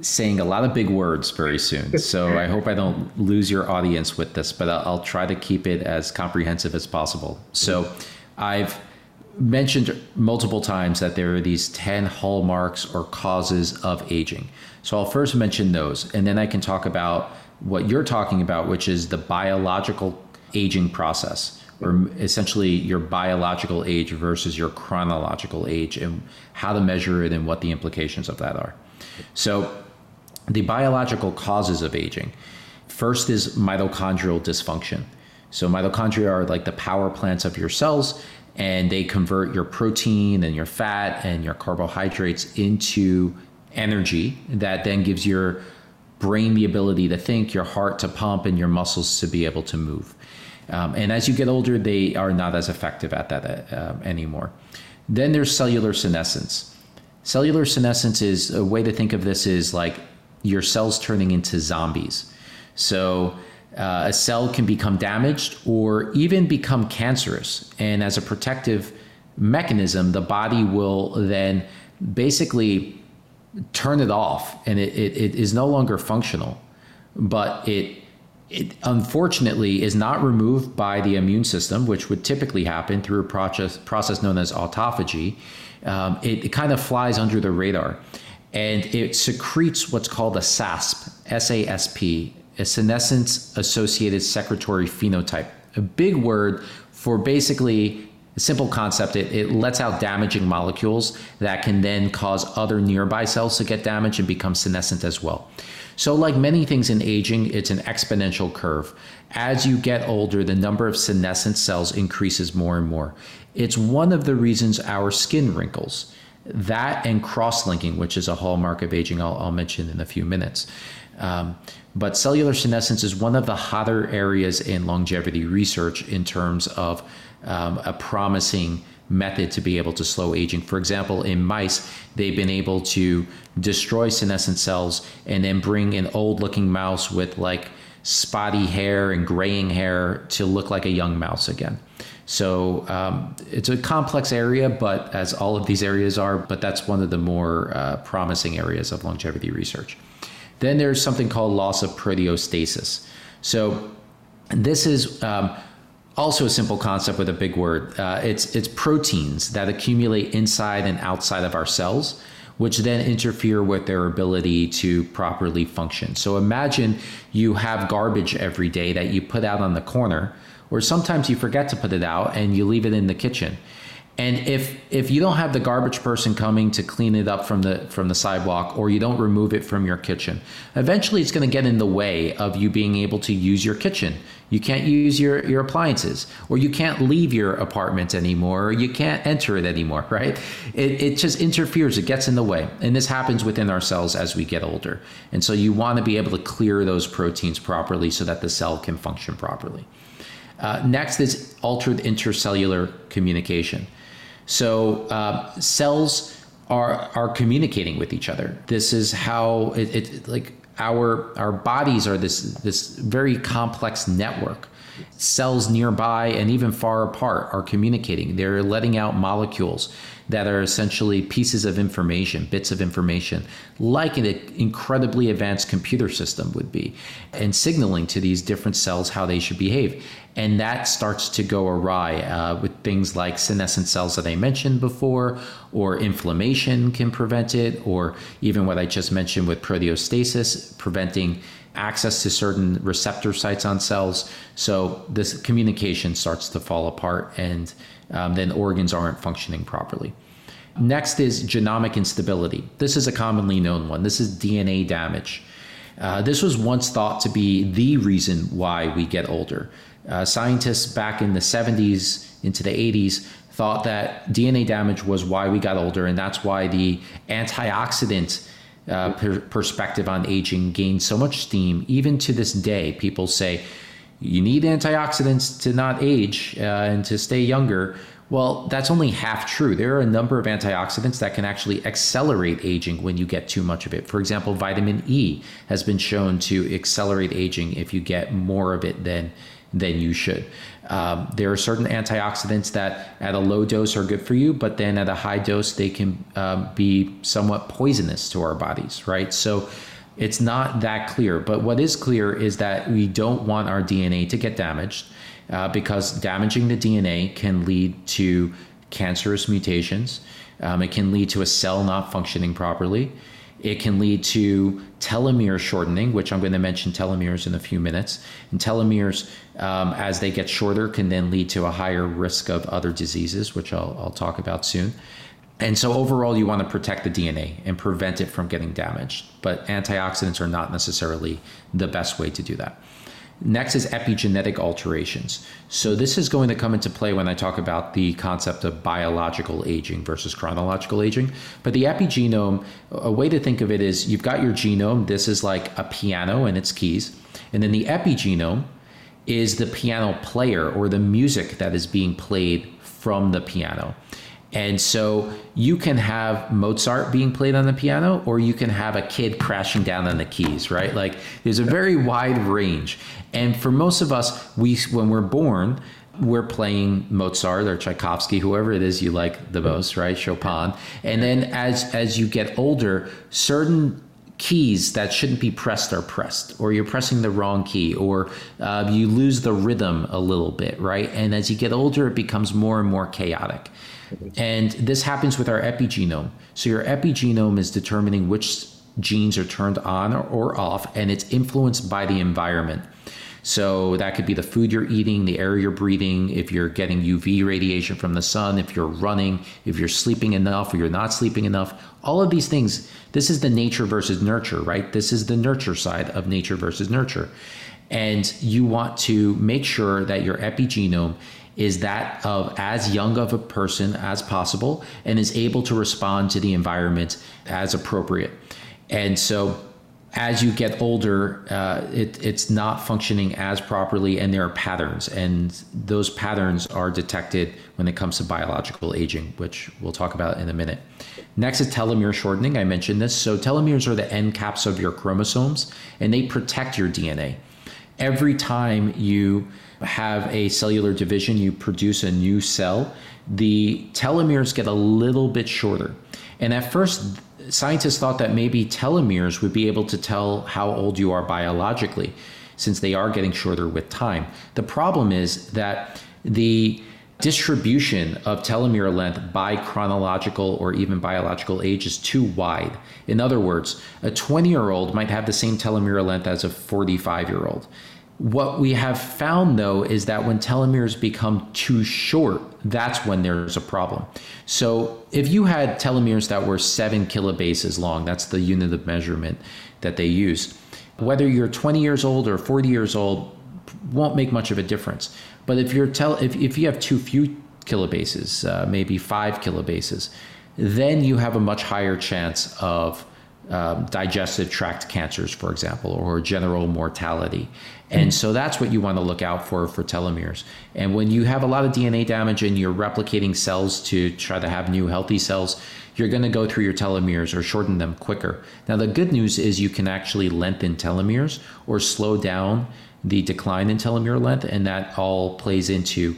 saying a lot of big words very soon. [laughs] So I hope I don't lose your audience with this, but I'll, I'll, try to keep it as comprehensive as possible. So I've mentioned multiple times that there are these 10 hallmarks or causes of aging. So I'll first mention those, and then I can talk about what you're talking about, which is the biological aging process, or essentially your biological age versus your chronological age, and how to measure it and what the implications of that are. So the biological causes of aging. First is mitochondrial dysfunction. So, mitochondria are like the power plants of your cells, and they convert your protein and your fat and your carbohydrates into energy that then gives your brain the ability to think, your heart to pump, and your muscles to be able to move. Um, and as you get older, they are not as effective at that uh, anymore. Then there's cellular senescence. Cellular senescence is a way to think of this is like your cells turning into zombies. So uh, a cell can become damaged or even become cancerous. And as a protective mechanism, the body will then basically turn it off and it, it, it is no longer functional. But it, it unfortunately is not removed by the immune system, which would typically happen through a process, process known as autophagy. Um, it, it kind of flies under the radar and it secretes what's called a SASP, S-A-S-P, a senescence associated secretory phenotype, a big word for basically a simple concept. It, it lets out damaging molecules that can then cause other nearby cells to get damaged and become senescent as well. So, like many things in aging, it's an exponential curve. As you get older, the number of senescent cells increases more and more. It's one of the reasons our skin wrinkles that and cross linking, which is a hallmark of aging, I'll, I'll mention in a few minutes. Um, but cellular senescence is one of the hotter areas in longevity research in terms of um, a promising method to be able to slow aging. For example, in mice, they've been able to destroy senescent cells and then bring an old looking mouse with like spotty hair and graying hair to look like a young mouse again. So um, it's a complex area, but as all of these areas are, but that's one of the more uh, promising areas of longevity research. Then there's something called loss of proteostasis. So this is um, also a simple concept with a big word. Uh, it's it's proteins that accumulate inside and outside of our cells, which then interfere with their ability to properly function. So imagine you have garbage every day that you put out on the corner or sometimes you forget to put it out and you leave it in the kitchen. And if if you don't have the garbage person coming to clean it up from the from the sidewalk or you don't remove it from your kitchen, eventually it's going to get in the way of you being able to use your kitchen. You can't use your your appliances or you can't leave your apartment anymore or you can't enter it anymore, [laughs] right? It it just interferes, it gets in the way. And this happens within our cells as we get older. And so you want to be able to clear those proteins properly so that the cell can function properly. Uh, next is altered intercellular communication. So uh, cells are are communicating with each other. This is how it, it, like our our bodies are this this very complex network cells nearby and even far apart are communicating they're letting out molecules that are essentially pieces of information bits of information like an incredibly advanced computer system would be and signaling to these different cells how they should behave and that starts to go awry uh, with things like senescent cells that I mentioned before, or inflammation can prevent it, or even what I just mentioned with proteostasis, preventing access to certain receptor sites on cells. So this communication starts to fall apart, and um, then organs aren't functioning properly. Next is genomic instability. This is a commonly known one. This is DNA damage. Uh, this was once thought to be the reason why we get older. Uh, scientists back in the 70s into the 80s thought that DNA damage was why we got older, and that's why the antioxidant uh, per- perspective on aging gained so much steam. Even to this day, people say you need antioxidants to not age uh, and to stay younger. Well, that's only half true. There are a number of antioxidants that can actually accelerate aging when you get too much of it. For example, vitamin E has been shown to accelerate aging if you get more of it than than you should. Um, there are certain antioxidants that at a low dose are good for you, but then at a high dose, they can um, be somewhat poisonous to our bodies, right? So it's not that clear. But what is clear is that we don't want our DNA to get damaged uh, because damaging the DNA can lead to cancerous mutations. Um, it can lead to a cell not functioning properly. It can lead to telomere shortening, which I'm going to mention telomeres in a few minutes. And telomeres, um, as they get shorter, can then lead to a higher risk of other diseases, which I'll, I'll talk about soon. And so, overall, you want to protect the DNA and prevent it from getting damaged. But antioxidants are not necessarily the best way to do that. Next is epigenetic alterations. So, this is going to come into play when I talk about the concept of biological aging versus chronological aging. But the epigenome, a way to think of it is you've got your genome, this is like a piano and its keys. And then the epigenome is the piano player or the music that is being played from the piano. And so you can have Mozart being played on the piano, or you can have a kid crashing down on the keys, right? Like there's a very wide range. And for most of us, we when we're born, we're playing Mozart or Tchaikovsky, whoever it is you like the most, right? Chopin. And then as as you get older, certain keys that shouldn't be pressed are pressed, or you're pressing the wrong key, or uh, you lose the rhythm a little bit, right? And as you get older, it becomes more and more chaotic. And this happens with our epigenome. So your epigenome is determining which genes are turned on or off, and it's influenced by the environment. So that could be the food you're eating, the air you're breathing, if you're getting UV radiation from the sun, if you're running, if you're sleeping enough or you're not sleeping enough. All of these things, this is the nature versus nurture, right? This is the nurture side of nature versus nurture. And you want to make sure that your epigenome is that of as young of a person as possible and is able to respond to the environment as appropriate. And so as you get older, uh, it, it's not functioning as properly, and there are patterns, and those patterns are detected when it comes to biological aging, which we'll talk about in a minute. Next is telomere shortening. I mentioned this. So, telomeres are the end caps of your chromosomes, and they protect your DNA. Every time you have a cellular division, you produce a new cell, the telomeres get a little bit shorter. And at first, scientists thought that maybe telomeres would be able to tell how old you are biologically, since they are getting shorter with time. The problem is that the distribution of telomere length by chronological or even biological age is too wide. In other words, a 20 year old might have the same telomere length as a 45 year old. What we have found though is that when telomeres become too short, that's when there's a problem. So if you had telomeres that were seven kilobases long, that's the unit of measurement that they use, whether you're 20 years old or 40 years old won't make much of a difference. But if you're tel- if, if you have too few kilobases, uh, maybe five kilobases, then you have a much higher chance of um, digestive tract cancers, for example, or general mortality. And so that's what you want to look out for for telomeres. And when you have a lot of DNA damage and you're replicating cells to try to have new healthy cells, you're going to go through your telomeres or shorten them quicker. Now, the good news is you can actually lengthen telomeres or slow down the decline in telomere length, and that all plays into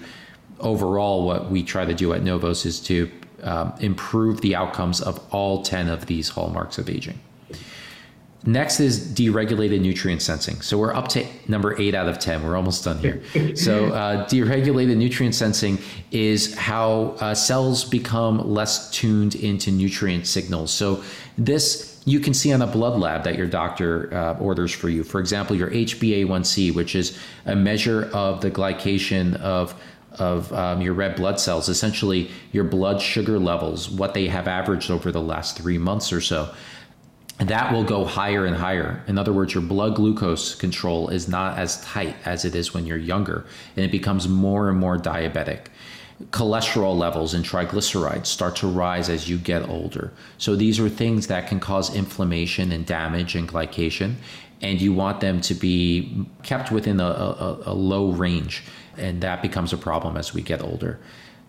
overall what we try to do at Novos is to um, improve the outcomes of all 10 of these hallmarks of aging. Next is deregulated nutrient sensing. So we're up to number eight out of 10. We're almost done here. [laughs] so, uh, deregulated nutrient sensing is how uh, cells become less tuned into nutrient signals. So, this you can see on a blood lab that your doctor uh, orders for you. For example, your HbA1c, which is a measure of the glycation of of um, your red blood cells, essentially your blood sugar levels, what they have averaged over the last three months or so that will go higher and higher. In other words, your blood glucose control is not as tight as it is when you're younger, and it becomes more and more diabetic. Cholesterol levels and triglycerides start to rise as you get older. So, these are things that can cause inflammation and damage and glycation, and you want them to be kept within a, a, a low range, and that becomes a problem as we get older.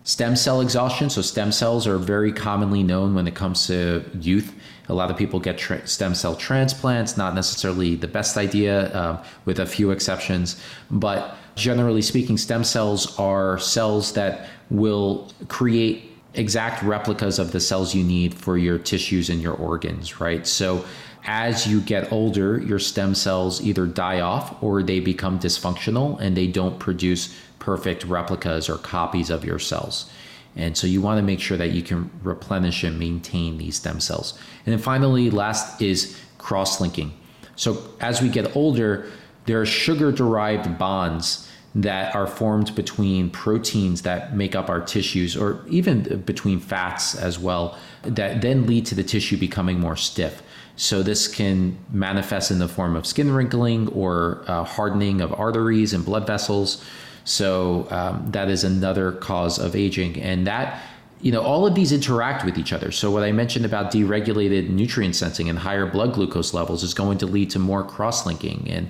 Stem cell exhaustion. So, stem cells are very commonly known when it comes to youth a lot of people get tra- stem cell transplants, not necessarily the best idea, um, with a few exceptions. But generally speaking, stem cells are cells that will create exact replicas of the cells you need for your tissues and your organs, right? So as you get older, your stem cells either die off or they become dysfunctional and they don't produce perfect replicas or copies of your cells. And so you want to make sure that you can replenish and maintain these stem cells. And then finally, last is cross linking. So as we get older, there are sugar derived bonds that are formed between proteins that make up our tissues or even between fats as well that then lead to the tissue becoming more stiff. So this can manifest in the form of skin wrinkling or uh, hardening of arteries and blood vessels. So um, that is another cause of aging, and that you know all of these interact with each other. So what I mentioned about deregulated nutrient sensing and higher blood glucose levels is going to lead to more cross-linking and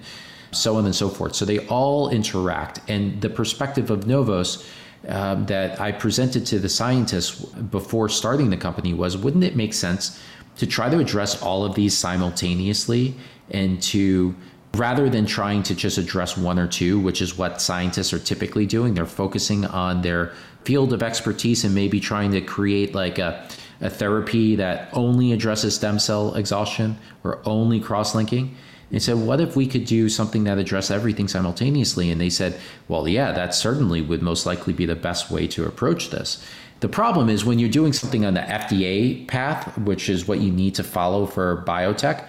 so on and so forth. So they all interact, and the perspective of Novos. Um, that I presented to the scientists before starting the company was wouldn't it make sense to try to address all of these simultaneously and to rather than trying to just address one or two, which is what scientists are typically doing. They're focusing on their field of expertise and maybe trying to create like a, a therapy that only addresses stem cell exhaustion or only cross linking. They said, what if we could do something that addressed everything simultaneously? And they said, well, yeah, that certainly would most likely be the best way to approach this. The problem is when you're doing something on the FDA path, which is what you need to follow for biotech,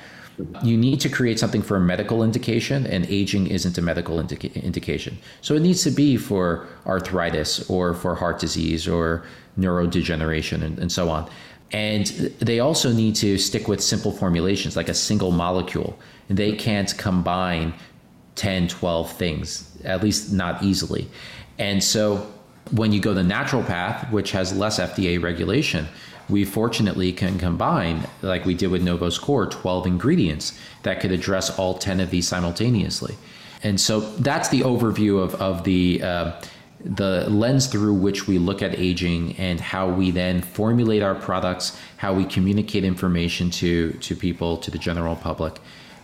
you need to create something for a medical indication, and aging isn't a medical indica- indication. So it needs to be for arthritis or for heart disease or neurodegeneration and, and so on. And they also need to stick with simple formulations like a single molecule. They can't combine 10, 12 things, at least not easily. And so when you go the natural path, which has less FDA regulation, we fortunately can combine, like we did with Novos Core, 12 ingredients that could address all 10 of these simultaneously. And so that's the overview of, of the, uh, the lens through which we look at aging and how we then formulate our products, how we communicate information to, to people, to the general public.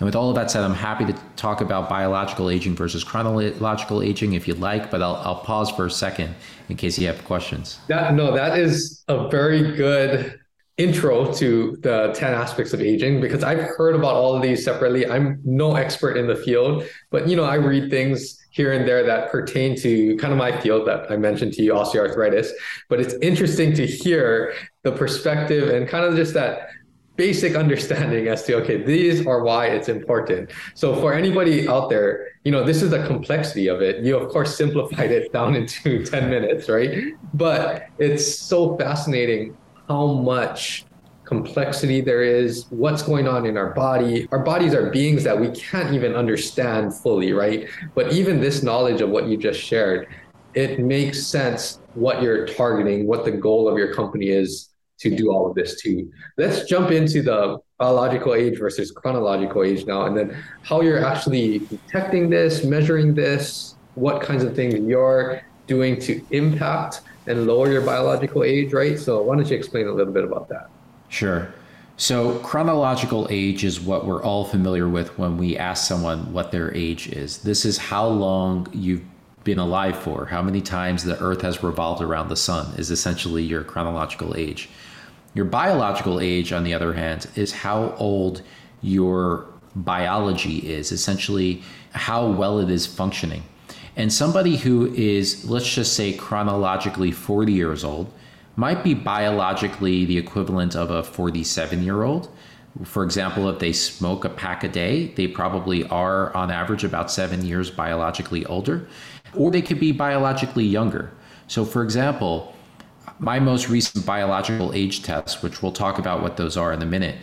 And with all of that said, I'm happy to talk about biological aging versus chronological aging if you'd like, but I'll, I'll pause for a second in case you have questions. That no, that is a very good intro to the 10 aspects of aging because I've heard about all of these separately. I'm no expert in the field, but you know, I read things here and there that pertain to kind of my field that I mentioned to you, osteoarthritis. But it's interesting to hear the perspective and kind of just that basic [laughs] understanding as to okay these are why it's important. So for anybody out there you know this is the complexity of it. You of course simplified it down [laughs] into 10 minutes right? But it's so fascinating how much complexity there is what's going on in our body. Our bodies are beings that we can't even understand fully right? But even this knowledge of what you just shared it makes sense what you're targeting what the goal of your company is to do all of this too. Let's jump into the biological age versus chronological age now, and then how you're actually detecting this, measuring this, what kinds of things you're doing to impact and lower your biological age, right? So why don't you explain a little bit about that? Sure. So, chronological age is what we're all familiar with when we ask someone what their age is. This is how long you've been alive for, how many times the earth has revolved around the sun, is essentially your chronological age. Your biological age, on the other hand, is how old your biology is, essentially, how well it is functioning. And somebody who is, let's just say, chronologically 40 years old might be biologically the equivalent of a 47 year old. For example, if they smoke a pack a day, they probably are on average about seven years biologically older, or they could be biologically younger. So, for example, my most recent biological age test, which we'll talk about what those are in a minute,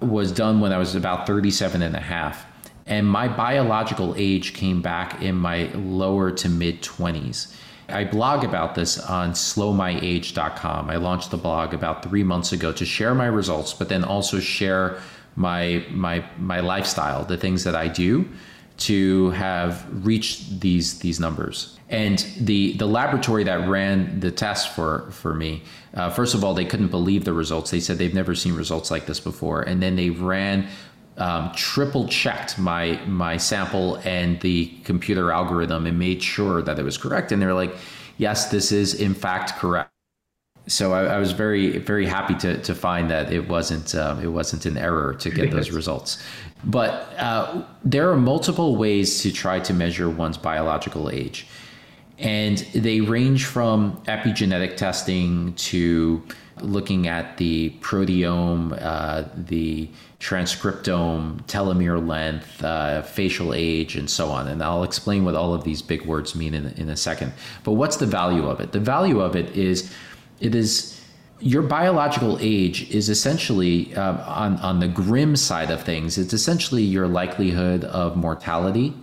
was done when I was about 37 and a half. And my biological age came back in my lower to mid 20s. I blog about this on slowmyage.com. I launched the blog about three months ago to share my results, but then also share my my my lifestyle, the things that I do to have reached these these numbers. And the the laboratory that ran the test for for me, uh, first of all, they couldn't believe the results. They said they've never seen results like this before, and then they ran um, triple checked my my sample and the computer algorithm and made sure that it was correct. And they're like, yes, this is in fact correct. So I, I was very very happy to to find that it wasn't uh, it wasn't an error to get those [laughs] results. But uh, there are multiple ways to try to measure one's biological age. And they range from epigenetic testing to looking at the proteome, uh, the transcriptome, telomere length, uh, facial age, and so on. And I'll explain what all of these big words mean in, in a second. But what's the value of it? The value of it is it is your biological age is essentially uh, on, on the grim side of things, it's essentially your likelihood of mortality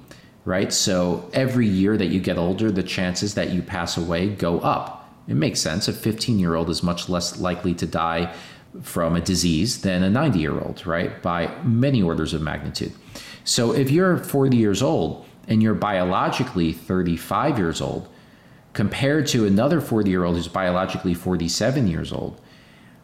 right? So every year that you get older, the chances that you pass away go up. It makes sense. A 15 year old is much less likely to die from a disease than a 90 year old, right? By many orders of magnitude. So if you're 40 years old and you're biologically 35 years old, compared to another 40 year old who's biologically 47 years old,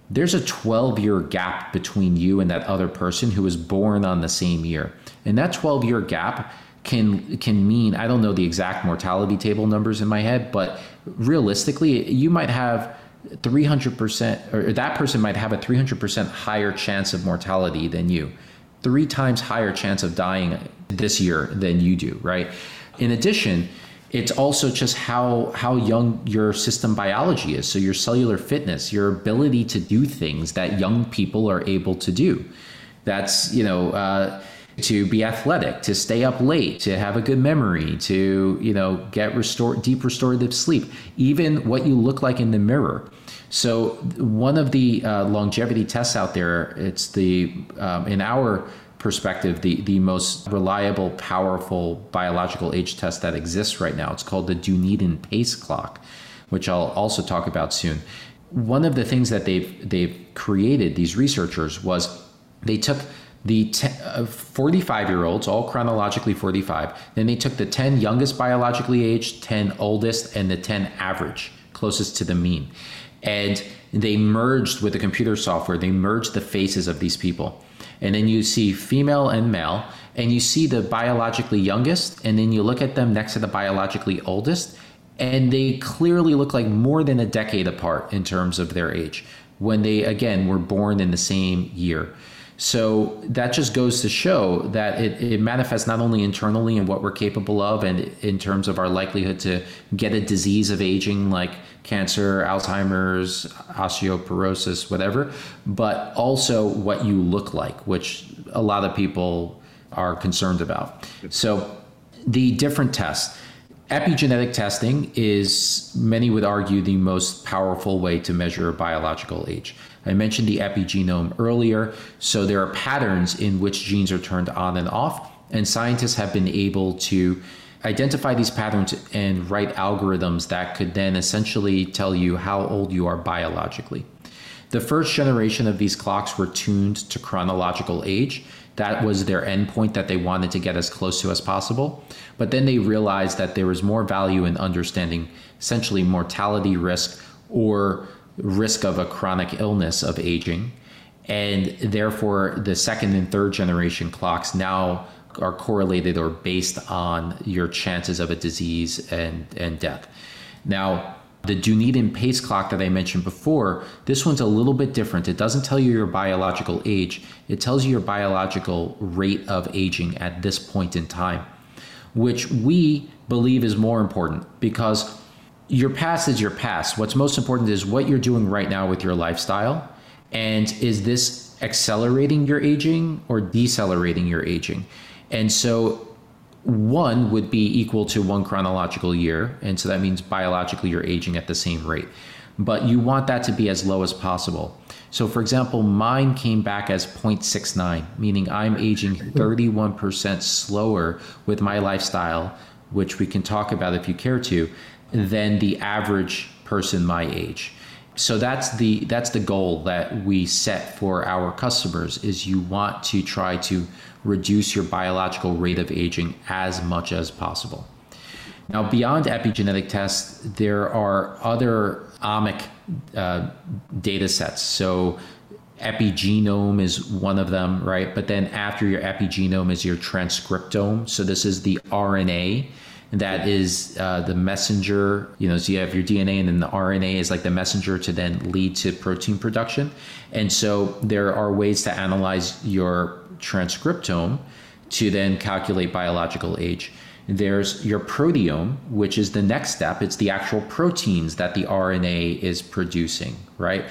there's a 12 year gap between you and that other person who was born on the same year. And that 12 year gap can can mean I don't know the exact mortality table numbers in my head, but realistically, you might have 300% or that person might have a 300% higher chance of mortality than you. Three times higher chance of dying this year than you do, right? In addition, it's also just how how young your system biology is. So your cellular fitness, your ability to do things that young people are able to do. That's you know. Uh, to be athletic, to stay up late, to have a good memory, to you know get restored deep restorative sleep, even what you look like in the mirror. So one of the uh, longevity tests out there, it's the um, in our perspective the the most reliable, powerful biological age test that exists right now. It's called the Dunedin Pace Clock, which I'll also talk about soon. One of the things that they've they've created these researchers was they took the 45 uh, year olds, all chronologically 45. Then they took the 10 youngest biologically aged, 10 oldest, and the 10 average, closest to the mean. And they merged with the computer software, they merged the faces of these people. And then you see female and male, and you see the biologically youngest, and then you look at them next to the biologically oldest, and they clearly look like more than a decade apart in terms of their age when they, again, were born in the same year. So that just goes to show that it, it manifests not only internally in what we're capable of and in terms of our likelihood to get a disease of aging like cancer, Alzheimer's, osteoporosis, whatever, but also what you look like, which a lot of people are concerned about. So the different tests. Epigenetic testing is, many would argue, the most powerful way to measure biological age. I mentioned the epigenome earlier. So there are patterns in which genes are turned on and off, and scientists have been able to identify these patterns and write algorithms that could then essentially tell you how old you are biologically. The first generation of these clocks were tuned to chronological age. That was their endpoint that they wanted to get as close to as possible. But then they realized that there was more value in understanding essentially mortality risk or risk of a chronic illness of aging. And therefore, the second and third generation clocks now are correlated or based on your chances of a disease and, and death. Now, the Dunedin pace clock that I mentioned before, this one's a little bit different. It doesn't tell you your biological age, it tells you your biological rate of aging at this point in time, which we believe is more important because your past is your past. What's most important is what you're doing right now with your lifestyle. And is this accelerating your aging or decelerating your aging? And so one would be equal to one chronological year. And so that means biologically you're aging at the same rate. But you want that to be as low as possible. So, for example, mine came back as 0.69, meaning I'm aging 31% slower with my lifestyle, which we can talk about if you care to, than the average person my age. So that's the that's the goal that we set for our customers is you want to try to reduce your biological rate of aging as much as possible. Now, beyond epigenetic tests, there are other omic uh, data sets. So, epigenome is one of them, right? But then after your epigenome is your transcriptome. So, this is the RNA that is uh, the messenger. You know, so you have your DNA, and then the RNA is like the messenger to then lead to protein production. And so there are ways to analyze your transcriptome to then calculate biological age. There's your proteome, which is the next step. It's the actual proteins that the RNA is producing, right?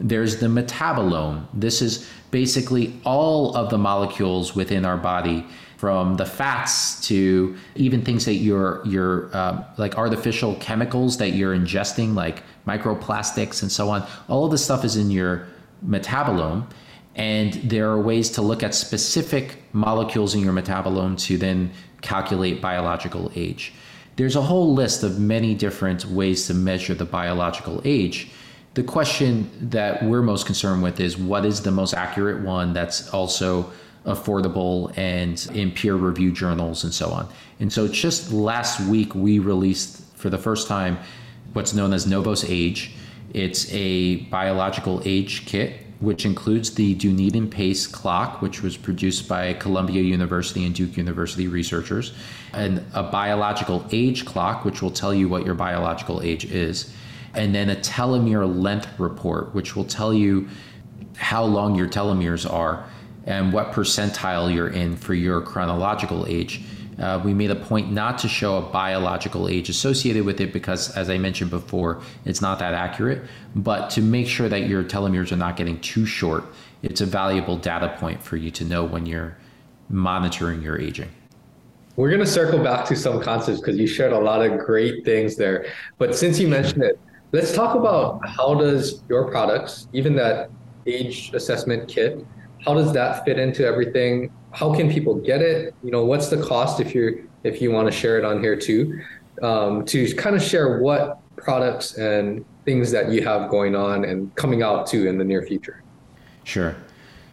There's the metabolome. This is basically all of the molecules within our body from the fats to even things that you're you're uh, like artificial chemicals that you're ingesting like microplastics and so on. All of this stuff is in your metabolome and there are ways to look at specific molecules in your metabolome to then calculate biological age. There's a whole list of many different ways to measure the biological age. The question that we're most concerned with is what is the most accurate one that's also affordable and in peer review journals and so on. And so just last week, we released for the first time what's known as Novos Age. It's a biological age kit, which includes the Dunedin Pace clock, which was produced by Columbia University and Duke University researchers, and a biological age clock, which will tell you what your biological age is, and then a telomere length report, which will tell you how long your telomeres are and what percentile you're in for your chronological age. Uh, we made a point not to show a biological age associated with it because, as I mentioned before, it's not that accurate. But to make sure that your telomeres are not getting too short, it's a valuable data point for you to know when you're monitoring your aging. We're going to circle back to some concepts because you shared a lot of great things there. But since you mentioned it, let's talk about how does your products, even that age assessment kit, how does that fit into everything? How can people get it? You know, what's the cost if you're if you want to share it on here too? Um, to kind of share what products and things that you have going on and coming out too in the near future. Sure.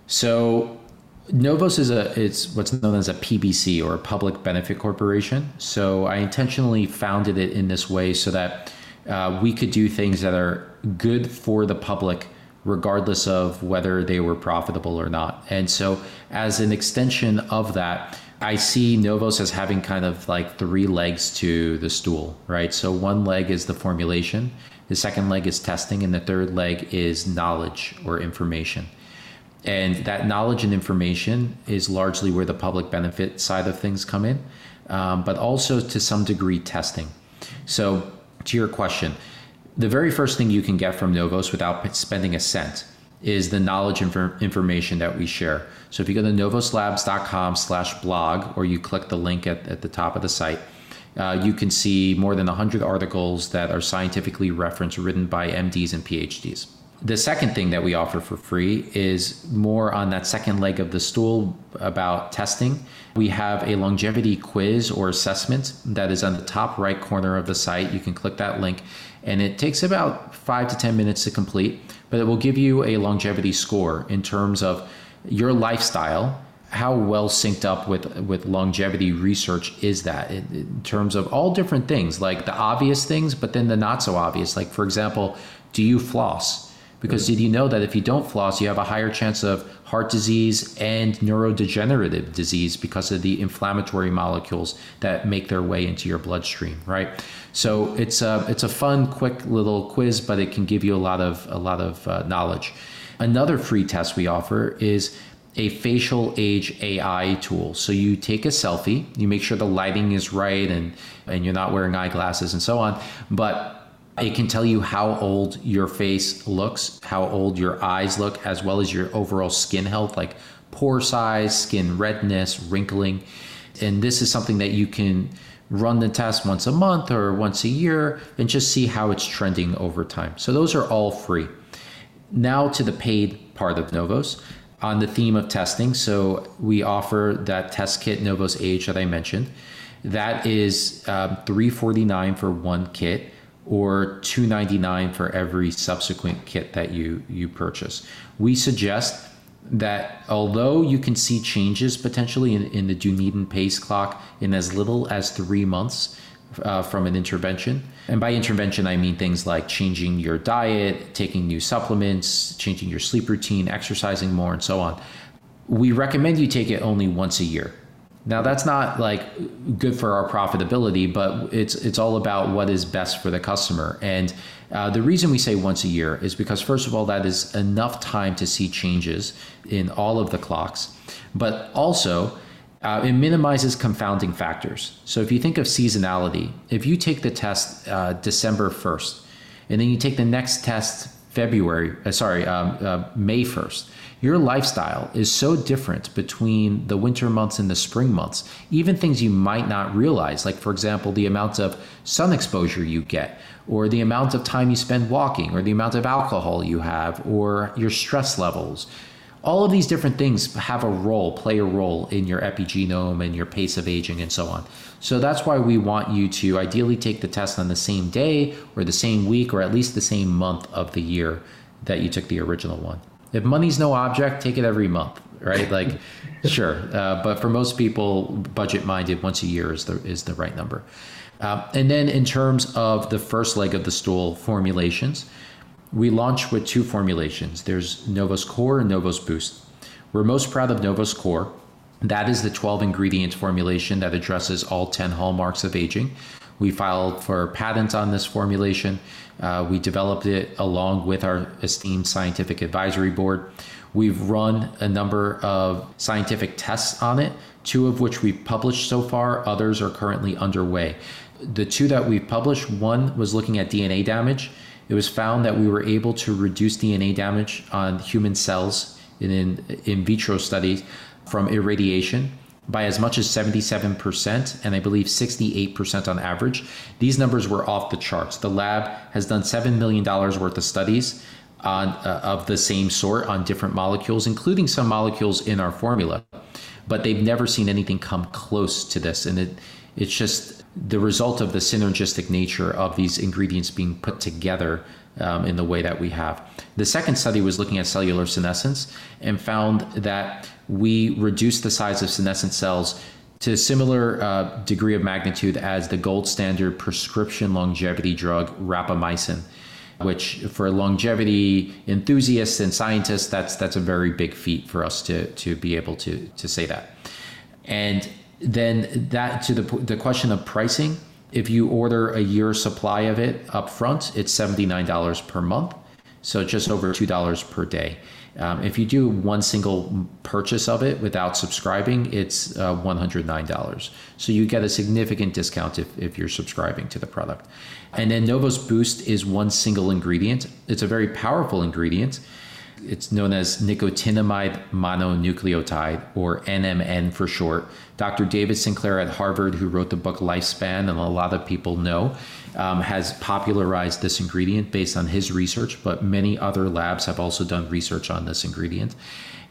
So Novos is a it's what's known as a PBC or a public benefit corporation. So I intentionally founded it in this way so that uh, we could do things that are good for the public regardless of whether they were profitable or not. And so, as an extension of that, I see Novos as having kind of like three legs to the stool, right? So, one leg is the formulation, the second leg is testing, and the third leg is knowledge or information. And that knowledge and information is largely where the public benefit side of things come in, um, but also to some degree testing. So, to your question, the very first thing you can get from Novos without spending a cent is the knowledge inf- information that we share. So if you go to novoslabs.com slash blog or you click the link at, at the top of the site, uh, you can see more than 100 articles that are scientifically referenced written by MDs and PhDs. The second thing that we offer for free is more on that second leg of the stool about testing. We have a longevity quiz or assessment that is on the top right corner of the site. You can click that link, and it takes about five to 10 minutes to complete, but it will give you a longevity score in terms of your lifestyle how well synced up with with longevity research is that in, in, terms of all different things like the obvious things but then the not so obvious. Like for example do you floss because did you know that if you don't floss you have a higher chance of heart disease and neurodegenerative disease because of the inflammatory molecules that make their way into your bloodstream right so it's a it's a fun quick little quiz but it can give you a lot of a lot of uh, knowledge another free test we offer is a facial age AI tool. So you take a selfie, you make sure the lighting is right and and you're not wearing eyeglasses and so on, but it can tell you how old your face looks, how old your eyes look, as well as your overall skin health, like pore size, skin redness, wrinkling. And this is something that you can run the test once a month or once a year and just see how it's trending over time. So those are all free. Now to the paid part of Novos on the theme of testing. So we offer that test kit Novos Age that I mentioned. That is uh, 349 for one kit or 299 for every subsequent kit that you you purchase. We suggest that although you can see changes potentially in, in the Dunedin pace clock in as little as three months, uh, from an intervention. And by intervention, I mean things like changing your diet, taking new supplements, changing your sleep routine, exercising more, and so on. We recommend you take it only once a year. Now that's not like good for our profitability, but it's it's all about what is best for the customer. And uh, the reason we say once a year is because first of all, that is enough time to see changes in all of the clocks, but also uh, it minimizes confounding factors. So if you think of seasonality, if you take the test uh, December 1st, and then you take the next test February, uh, sorry, um, uh, May 1st, your lifestyle is so different between the winter months and the spring months. Even things you might not realize, like, for example, the amount of sun exposure you get, or the amount of time you spend walking, or the amount of alcohol you have, or your stress levels all of these different things have a role, play a role in your epigenome and your pace of aging and so on. So that's why we want you to ideally take the test on the same day or the same week or at least the same month of the year that you took the original one. If money's no object, take it every month, right? [laughs] Like, sure. Uh, but for most people, budget minded, once a year is the, is the right number. Uh, and then in terms of the first leg of the stool formulations, we launched with two formulations there's Novos Core and Novos Boost. We're most proud of Novos Core. That is the 12 ingredient formulation that addresses all 10 hallmarks of aging. We filed for patents on this formulation. Uh, we developed it along with our esteemed scientific advisory board. We've run a number of scientific tests on it, two of which we've published so far, others are currently underway. The two that we've published, one was looking at DNA damage it was found that we were able to reduce DNA damage on human cells in in, in vitro studies from irradiation by as much as 77% and I believe 68% on average. These numbers were off the charts. The lab has done $7 million worth of studies on, uh, of the same sort on different molecules, including some molecules in our formula, but they've never seen anything come close to this. And it, it's just the result of the synergistic nature of these ingredients being put together um, in the way that we have. The second study was looking at cellular senescence and found that we reduced the size of senescent cells to a similar uh, degree of magnitude as the gold standard prescription longevity drug rapamycin which for longevity enthusiasts and scientists that's that's a very big feat for us to to be able to to say that and then that to the the question of pricing if you order a year supply of it up front it's $79 per month. So just over $2 per day. Um, if you do one single purchase of it without subscribing it's uh, $109 so you get a significant discount if, if you're subscribing to the product. And then novos boost is one single ingredient. It's a very powerful ingredient It's known as nicotinamide mononucleotide, or NMN for short. Dr. David Sinclair at Harvard, who wrote the book Lifespan, and a lot of people know, um, has popularized this ingredient based on his research, but many other labs have also done research on this ingredient.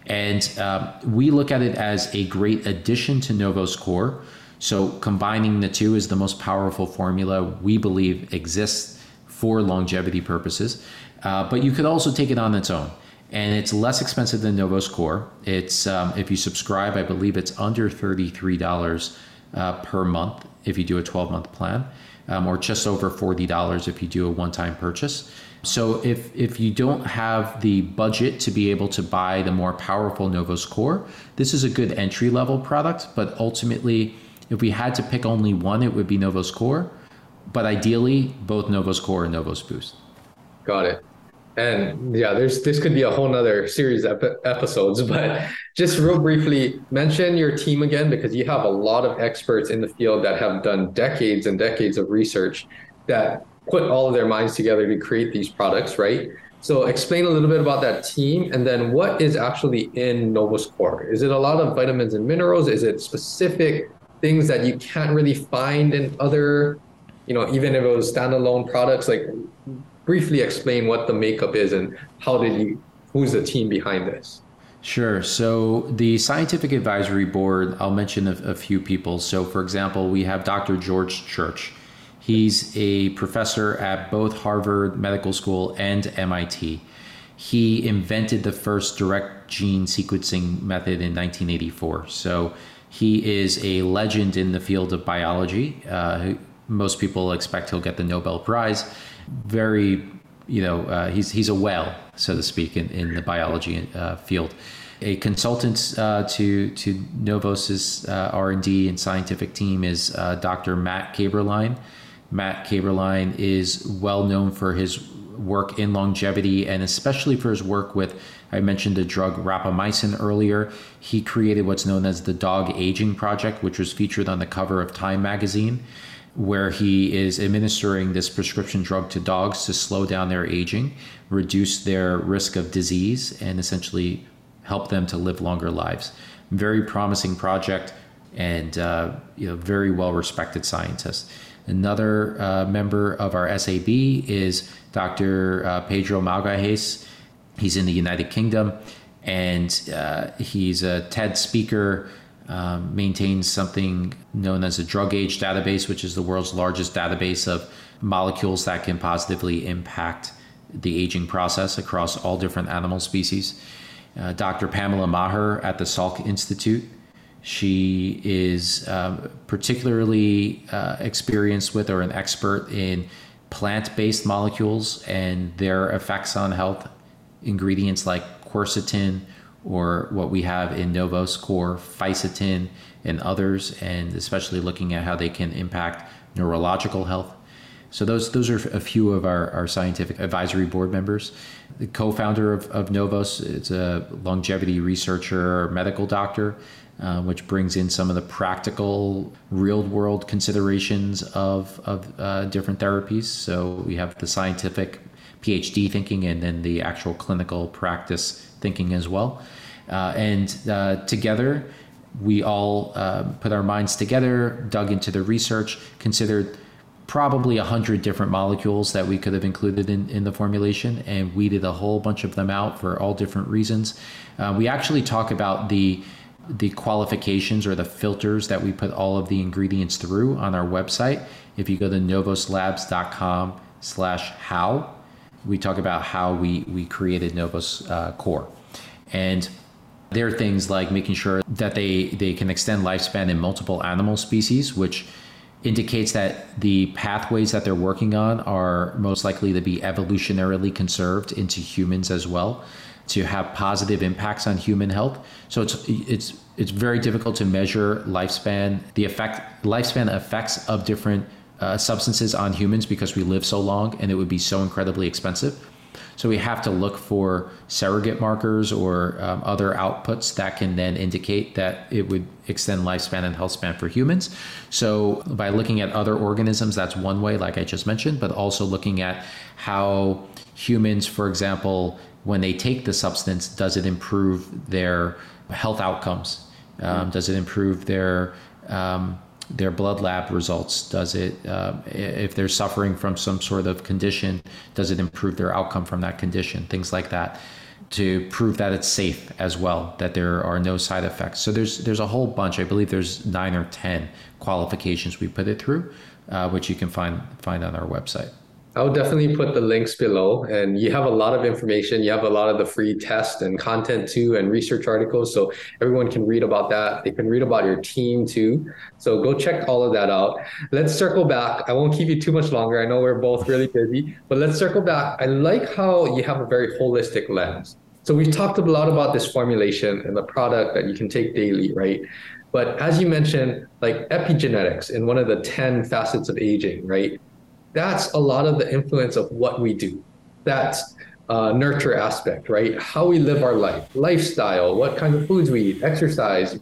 And um, we look at it as a great addition to Novos Core. So combining the two is the most powerful formula we believe exists for longevity purposes. Uh, but you could also take it on its own and it's less expensive than Novos Core. It's um, if you subscribe, I believe it's under thirty three dollars uh, per month if you do a twelve month plan, um, or just over forty dollars if you do a one time purchase. So if if you don't have the budget to be able to buy the more powerful Novos Core, this is a good entry level product. But ultimately, if we had to pick only one, it would be Novos Core. But ideally, both Novos Core and Novos Boost. Got it. And yeah, there's this could be a whole nother series of episodes, [laughs] but just real briefly mention your team again because you have a lot of experts in the field that have done decades and decades of research that put all of their minds together to create these products, right? So explain a little bit about that team and then what is actually in Novos Core? Is it a lot of vitamins and minerals? Is it specific things that you can't really find in other, you know, even if it was standalone products? Like briefly explain what the makeup is and how did you, who's the team behind this? Sure. So the scientific advisory board, I'll mention a, a, few people. So, for example, we have Dr. George Church. He's a professor at both Harvard Medical School and MIT. He invented the first direct gene sequencing method in 1984. So, he is a legend in the field of biology. Uh, most people expect he'll get the Nobel Prize very, you know, uh, he's he's a well, so to speak, in, in the biology uh, field. A consultant uh, to to Novos's uh, R and D and scientific team is uh, Dr. Matt Kaeberlein. Matt Kaeberlein is well known for his work in longevity and especially for his work with I mentioned the drug rapamycin earlier. He created what's known as the Dog Aging Project, which was featured on the cover of Time magazine where he is administering this prescription drug to dogs to slow down their aging, reduce their risk of disease, and essentially help them to live longer lives. Very promising project and uh, you know very well respected scientist. Another uh, member of our SAB is Dr. Uh, Pedro Magalhaes. He's in the United Kingdom and uh, he's a TED speaker um, maintains something known as a DrugAge database, which is the world's largest database of molecules that can positively impact the aging process across all different animal species. Uh, Dr. Pamela Maher at the Salk Institute. She is um, particularly uh, experienced with or an expert in plant based molecules and their effects on health. Ingredients like quercetin, or what we have in Novos Core, Fisetin, and others, and especially looking at how they can impact neurological health. So those those are a few of our, our scientific advisory board members. The co-founder of, of Novos is a longevity researcher, medical doctor, uh, which brings in some of the practical, real-world considerations of of uh, different therapies. So we have the scientific PhD thinking, and then the actual clinical practice thinking as well. Uh, and uh, together, we all uh, put our minds together, dug into the research, considered probably a hundred different molecules that we could have included in, in the formulation, and weeded a whole bunch of them out for all different reasons. Uh, we actually talk about the the qualifications or the filters that we put all of the ingredients through on our website. If you go to novoslabs.com slash how, we talk about how we, we created Novos uh, Core. And there are things like making sure that they, they can extend lifespan in multiple animal species, which indicates that the pathways that they're working on are most likely to be evolutionarily conserved into humans as well to have positive impacts on human health. So it's it's it's very difficult to measure lifespan, the effect lifespan effects of different uh, substances on humans because we live so long and it would be so incredibly expensive. So we have to look for surrogate markers or um, other outputs that can then indicate that it would extend lifespan and health span for humans. So by looking at other organisms, that's one way, like I just mentioned, but also looking at how humans, for example, when they take the substance, does it improve their health outcomes? Um, does it improve their um, their blood lab results? Does it, uh, if they're suffering from some sort of condition, does it improve their outcome from that condition? Things like that to prove that it's safe as well, that there are no side effects. So there's there's a whole bunch. I believe there's nine or ten qualifications we put it through, uh, which you can find find on our website. I'll definitely put the links below. And you have a lot of information. You have a lot of the free test and content too, and research articles. So everyone can read about that. They can read about your team too. So go check all of that out. Let's circle back. I won't keep you too much longer. I know we're both really busy, but let's circle back. I like how you have a very holistic lens. So we've talked a lot about this formulation and the product that you can take daily, right? But as you mentioned, like epigenetics in one of the 10 facets of aging, right? That's a lot of the influence of what we do. That's uh, nurture aspect, right? How we live our life, lifestyle, what kind of foods we eat, exercise,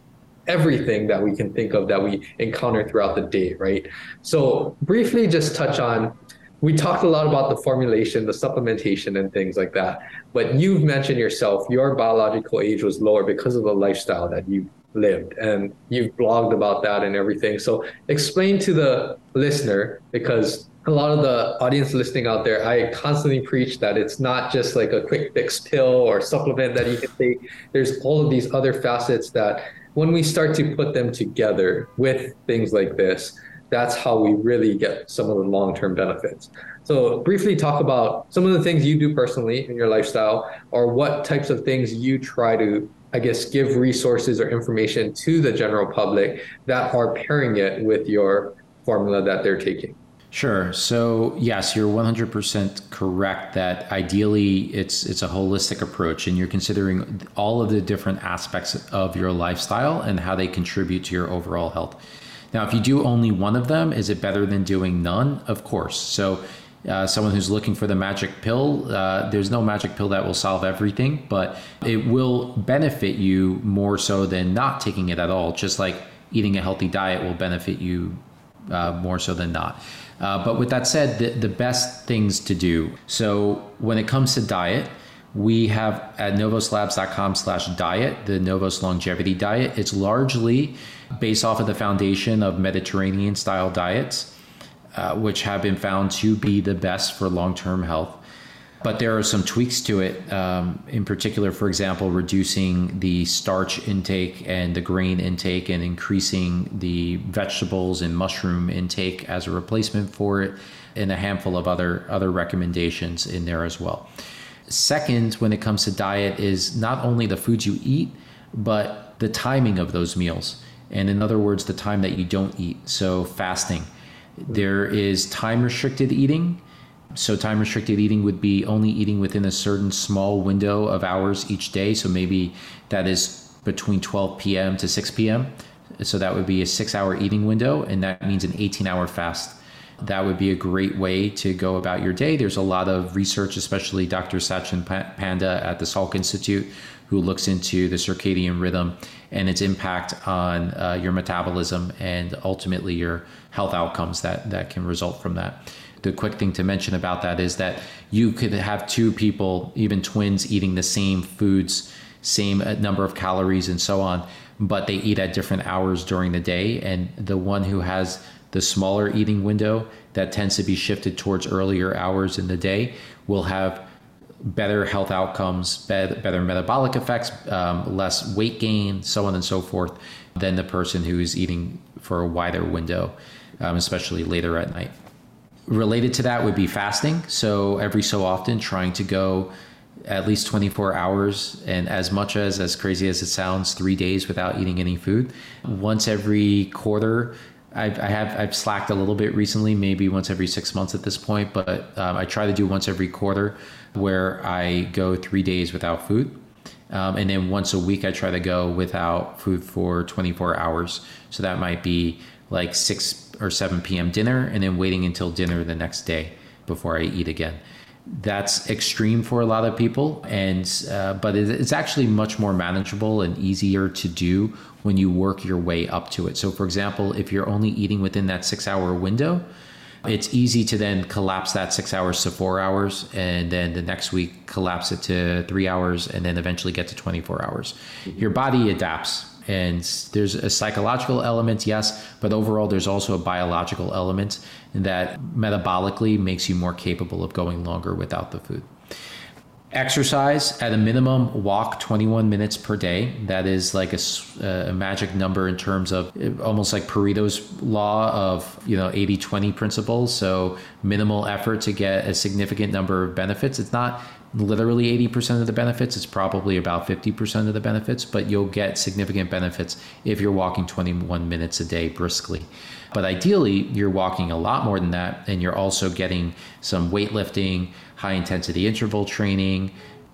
everything that we can think of that we encounter throughout the day, right? So, briefly, just touch on we talked a lot about the formulation, the supplementation, and things like that. But you've mentioned yourself, your biological age was lower because of the lifestyle that you lived, and you've blogged about that and everything. So, explain to the listener because a lot of the audience listening out there, I constantly preach that it's not just like a quick fix pill or supplement that you can take. There's all of these other facets that when we start to put them together with things like this, that's how we really get some of the long-term benefits. So briefly talk about some of the things you do personally in your lifestyle or what types of things you try to I guess give resources or information to the general public that are pairing it with your formula that they're taking. Sure. So yes, you're 100% correct that ideally it's it's a holistic approach, and you're considering all of the different aspects of your lifestyle and how they contribute to your overall health. Now, if you do only one of them, is it better than doing none? Of course. So. Uh, someone who's looking for the magic pill, uh, there's no magic pill that will solve everything, but it will benefit you more so than not taking it at all. Just like eating a healthy diet will benefit you uh, more so than not. Uh, but with that said, the, the best things to do. So when it comes to diet, we have at novoslabs.com slash diet, the Novos longevity diet. It's largely based off of the foundation of Mediterranean style diets, uh, which have been found to be the best for long term health but there are some tweaks to it. Um, in particular, for example, reducing the starch intake and the grain intake, and increasing the vegetables and mushroom intake as a replacement for it, and a handful of other other recommendations in there as well. Second, when it comes to diet, is not only the foods you eat, but the timing of those meals. And in other words, the time that you don't eat. So fasting. There is time restricted eating so time restricted eating would be only eating within a certain small window of hours each day. So maybe that is between 12 p.m. to 6 p.m. So that would be a six hour eating window, and that means an 18 hour fast. That would be a great way to go about your day. There's a lot of research, especially Dr. Sachin Panda at the Salk Institute, who looks into the circadian rhythm and its impact on uh, your metabolism and ultimately your health outcomes that, that can result from that the quick thing to mention about that is that you could have two people, even twins, eating the same foods, same uh, number of calories, and so on, but they eat at different hours during the day. And the one who has the smaller eating window that tends to be shifted towards earlier hours in the day will have better health outcomes, better metabolic effects, um, less weight gain, so on and so forth, than the person who is eating for a wider window, um, especially later at night. Related to that would be fasting. So every so often, trying to go at least 24 hours and as much as as crazy as it sounds three days without eating any food. Once every quarter I've, I have I've slacked a little bit recently maybe once every six months at this point but um, I try to do once every quarter where I go three days without food. Um, and then once a week I try to go without food for 24 hours. So that might be like 6 or 7 p.m. dinner and then waiting until dinner the next day before I eat again. that's extreme for a lot of people and uh, but it's actually much more manageable and easier to do when you work your way up to it so for example if you're only eating within that six hour window it's easy to then collapse that six hours to four hours and then the next week collapse it to three hours and then eventually get to 24 hours your body adapts and there's a psychological element yes but overall there's also a biological element that metabolically makes you more capable of going longer without the food. Exercise at a minimum walk 21 minutes per day. That is like a, a, magic number in terms of eh, almost like pareto's law of you know 80 20 principle so minimal effort to get a significant number of benefits. It's not literally 80% of the benefits it's probably about 50% of the benefits but you'll get significant benefits if you're walking 21 minutes a day briskly but ideally you're walking a lot more than that and you're also getting some weightlifting high intensity interval training.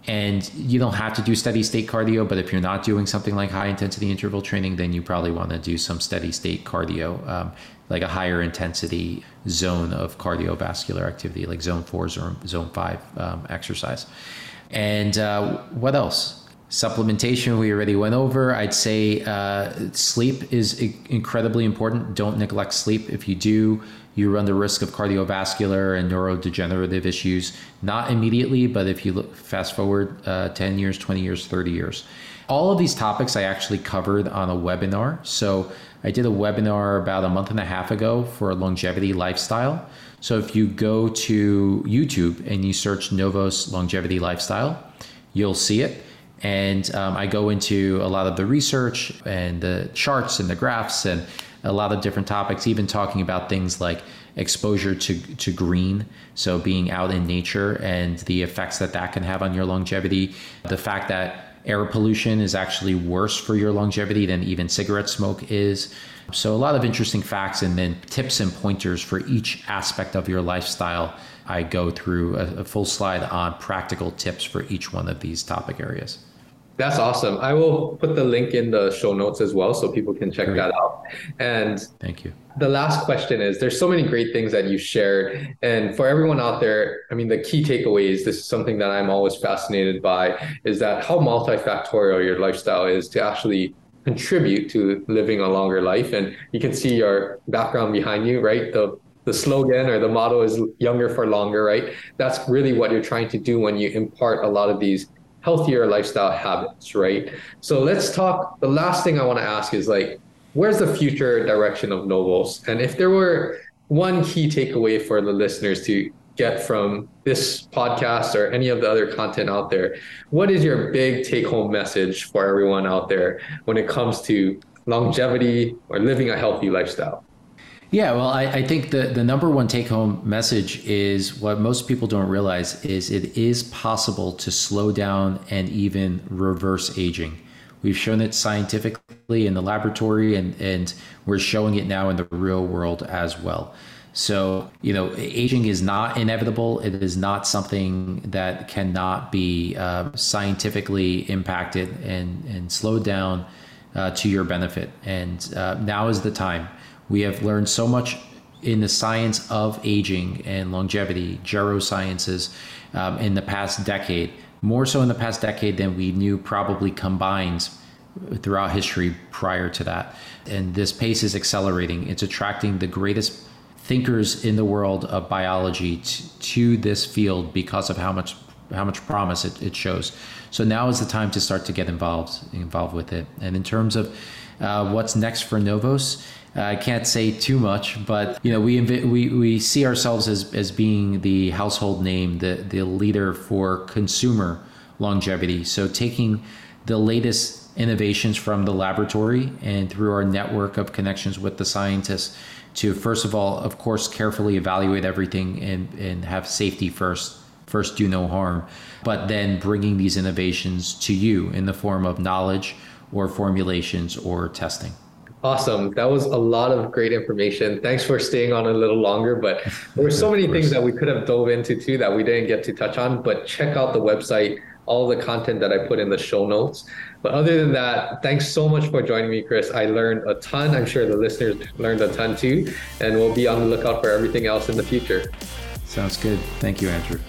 And you don't have to do steady state cardio, but if you're not doing something like high intensity interval training, then you probably want to do some steady state cardio, um, like a higher intensity zone of cardiovascular activity, like zone four or zone five um, exercise. And uh, what else? Supplementation, we already went over. I'd say uh, sleep is incredibly important. Don't neglect sleep. If you do, you run the risk of cardiovascular and neurodegenerative issues, not immediately, but if you look fast forward uh, 10 years, 20 years, 30 years. All of these topics I actually covered on a webinar. So I did a webinar about a month and a half ago for longevity lifestyle. So if you go to YouTube and you search Novos longevity lifestyle, you'll see it. And um, I go into a lot of the research and the charts and the graphs and a lot of different topics, even talking about things like exposure to, to green, so being out in nature and the effects that that can have on your longevity. The fact that air pollution is actually worse for your longevity than even cigarette smoke is. So, a lot of interesting facts and then tips and pointers for each aspect of your lifestyle. I go through a, a full slide on practical tips for each one of these topic areas. That's awesome. I will put the link in the show notes as well so people can check great. that out. And thank you. The last question is there's so many great things that you shared. And for everyone out there, I mean, the key takeaways, this is something that I'm always fascinated by, is that how multifactorial your lifestyle is to actually contribute to living a longer life. And you can see your background behind you, right? The the slogan or the motto is younger for longer, right? That's really what you're trying to do when you impart a lot of these healthier lifestyle habits, right? So let's talk. The last thing I want to ask is like, where's the future direction of Novos? And if there were one key takeaway for the listeners to get from this podcast or any of the other content out there, what is your big take home message for everyone out there when it comes to longevity or living a healthy lifestyle? Yeah, well, I, I, think the, the number one take home message is what most people don't realize is it is possible to slow down and even reverse aging. We've shown it scientifically in the laboratory and, and we're showing it now in the real world as well. So, you know, aging is not inevitable. It is not something that cannot be uh, scientifically impacted and, and slowed down uh, to your benefit. And uh, now is the time we have learned so much in the science of aging and longevity, gerosciences, um, in the past decade, more so in the past decade than we knew probably combined throughout history prior to that. And this pace is accelerating. It's attracting the greatest thinkers in the world of biology to, to this field because of how much how much promise it, it shows. So now is the time to start to get involved involved with it. And in terms of uh, what's next for Novos, Uh, I can't say too much, but you know, we we we see ourselves as as being the household name, the the leader for consumer longevity. So taking the latest innovations from the laboratory and through our network of connections with the scientists to first of all, of course, carefully evaluate everything and and have safety first. First, do no harm, but then bringing these innovations to you in the form of knowledge or formulations or testing. Awesome. That was a lot of great information. Thanks for staying on a little longer, but there were so many things that we could have dove into too that we didn't get to touch on, but check out the website, all the content that I put in the show notes. But other than that, thanks so much for joining me, Chris. I learned a ton. I'm sure the listeners learned a ton too, and we'll be on the lookout for everything else in the future. Sounds good. Thank you, Andrew.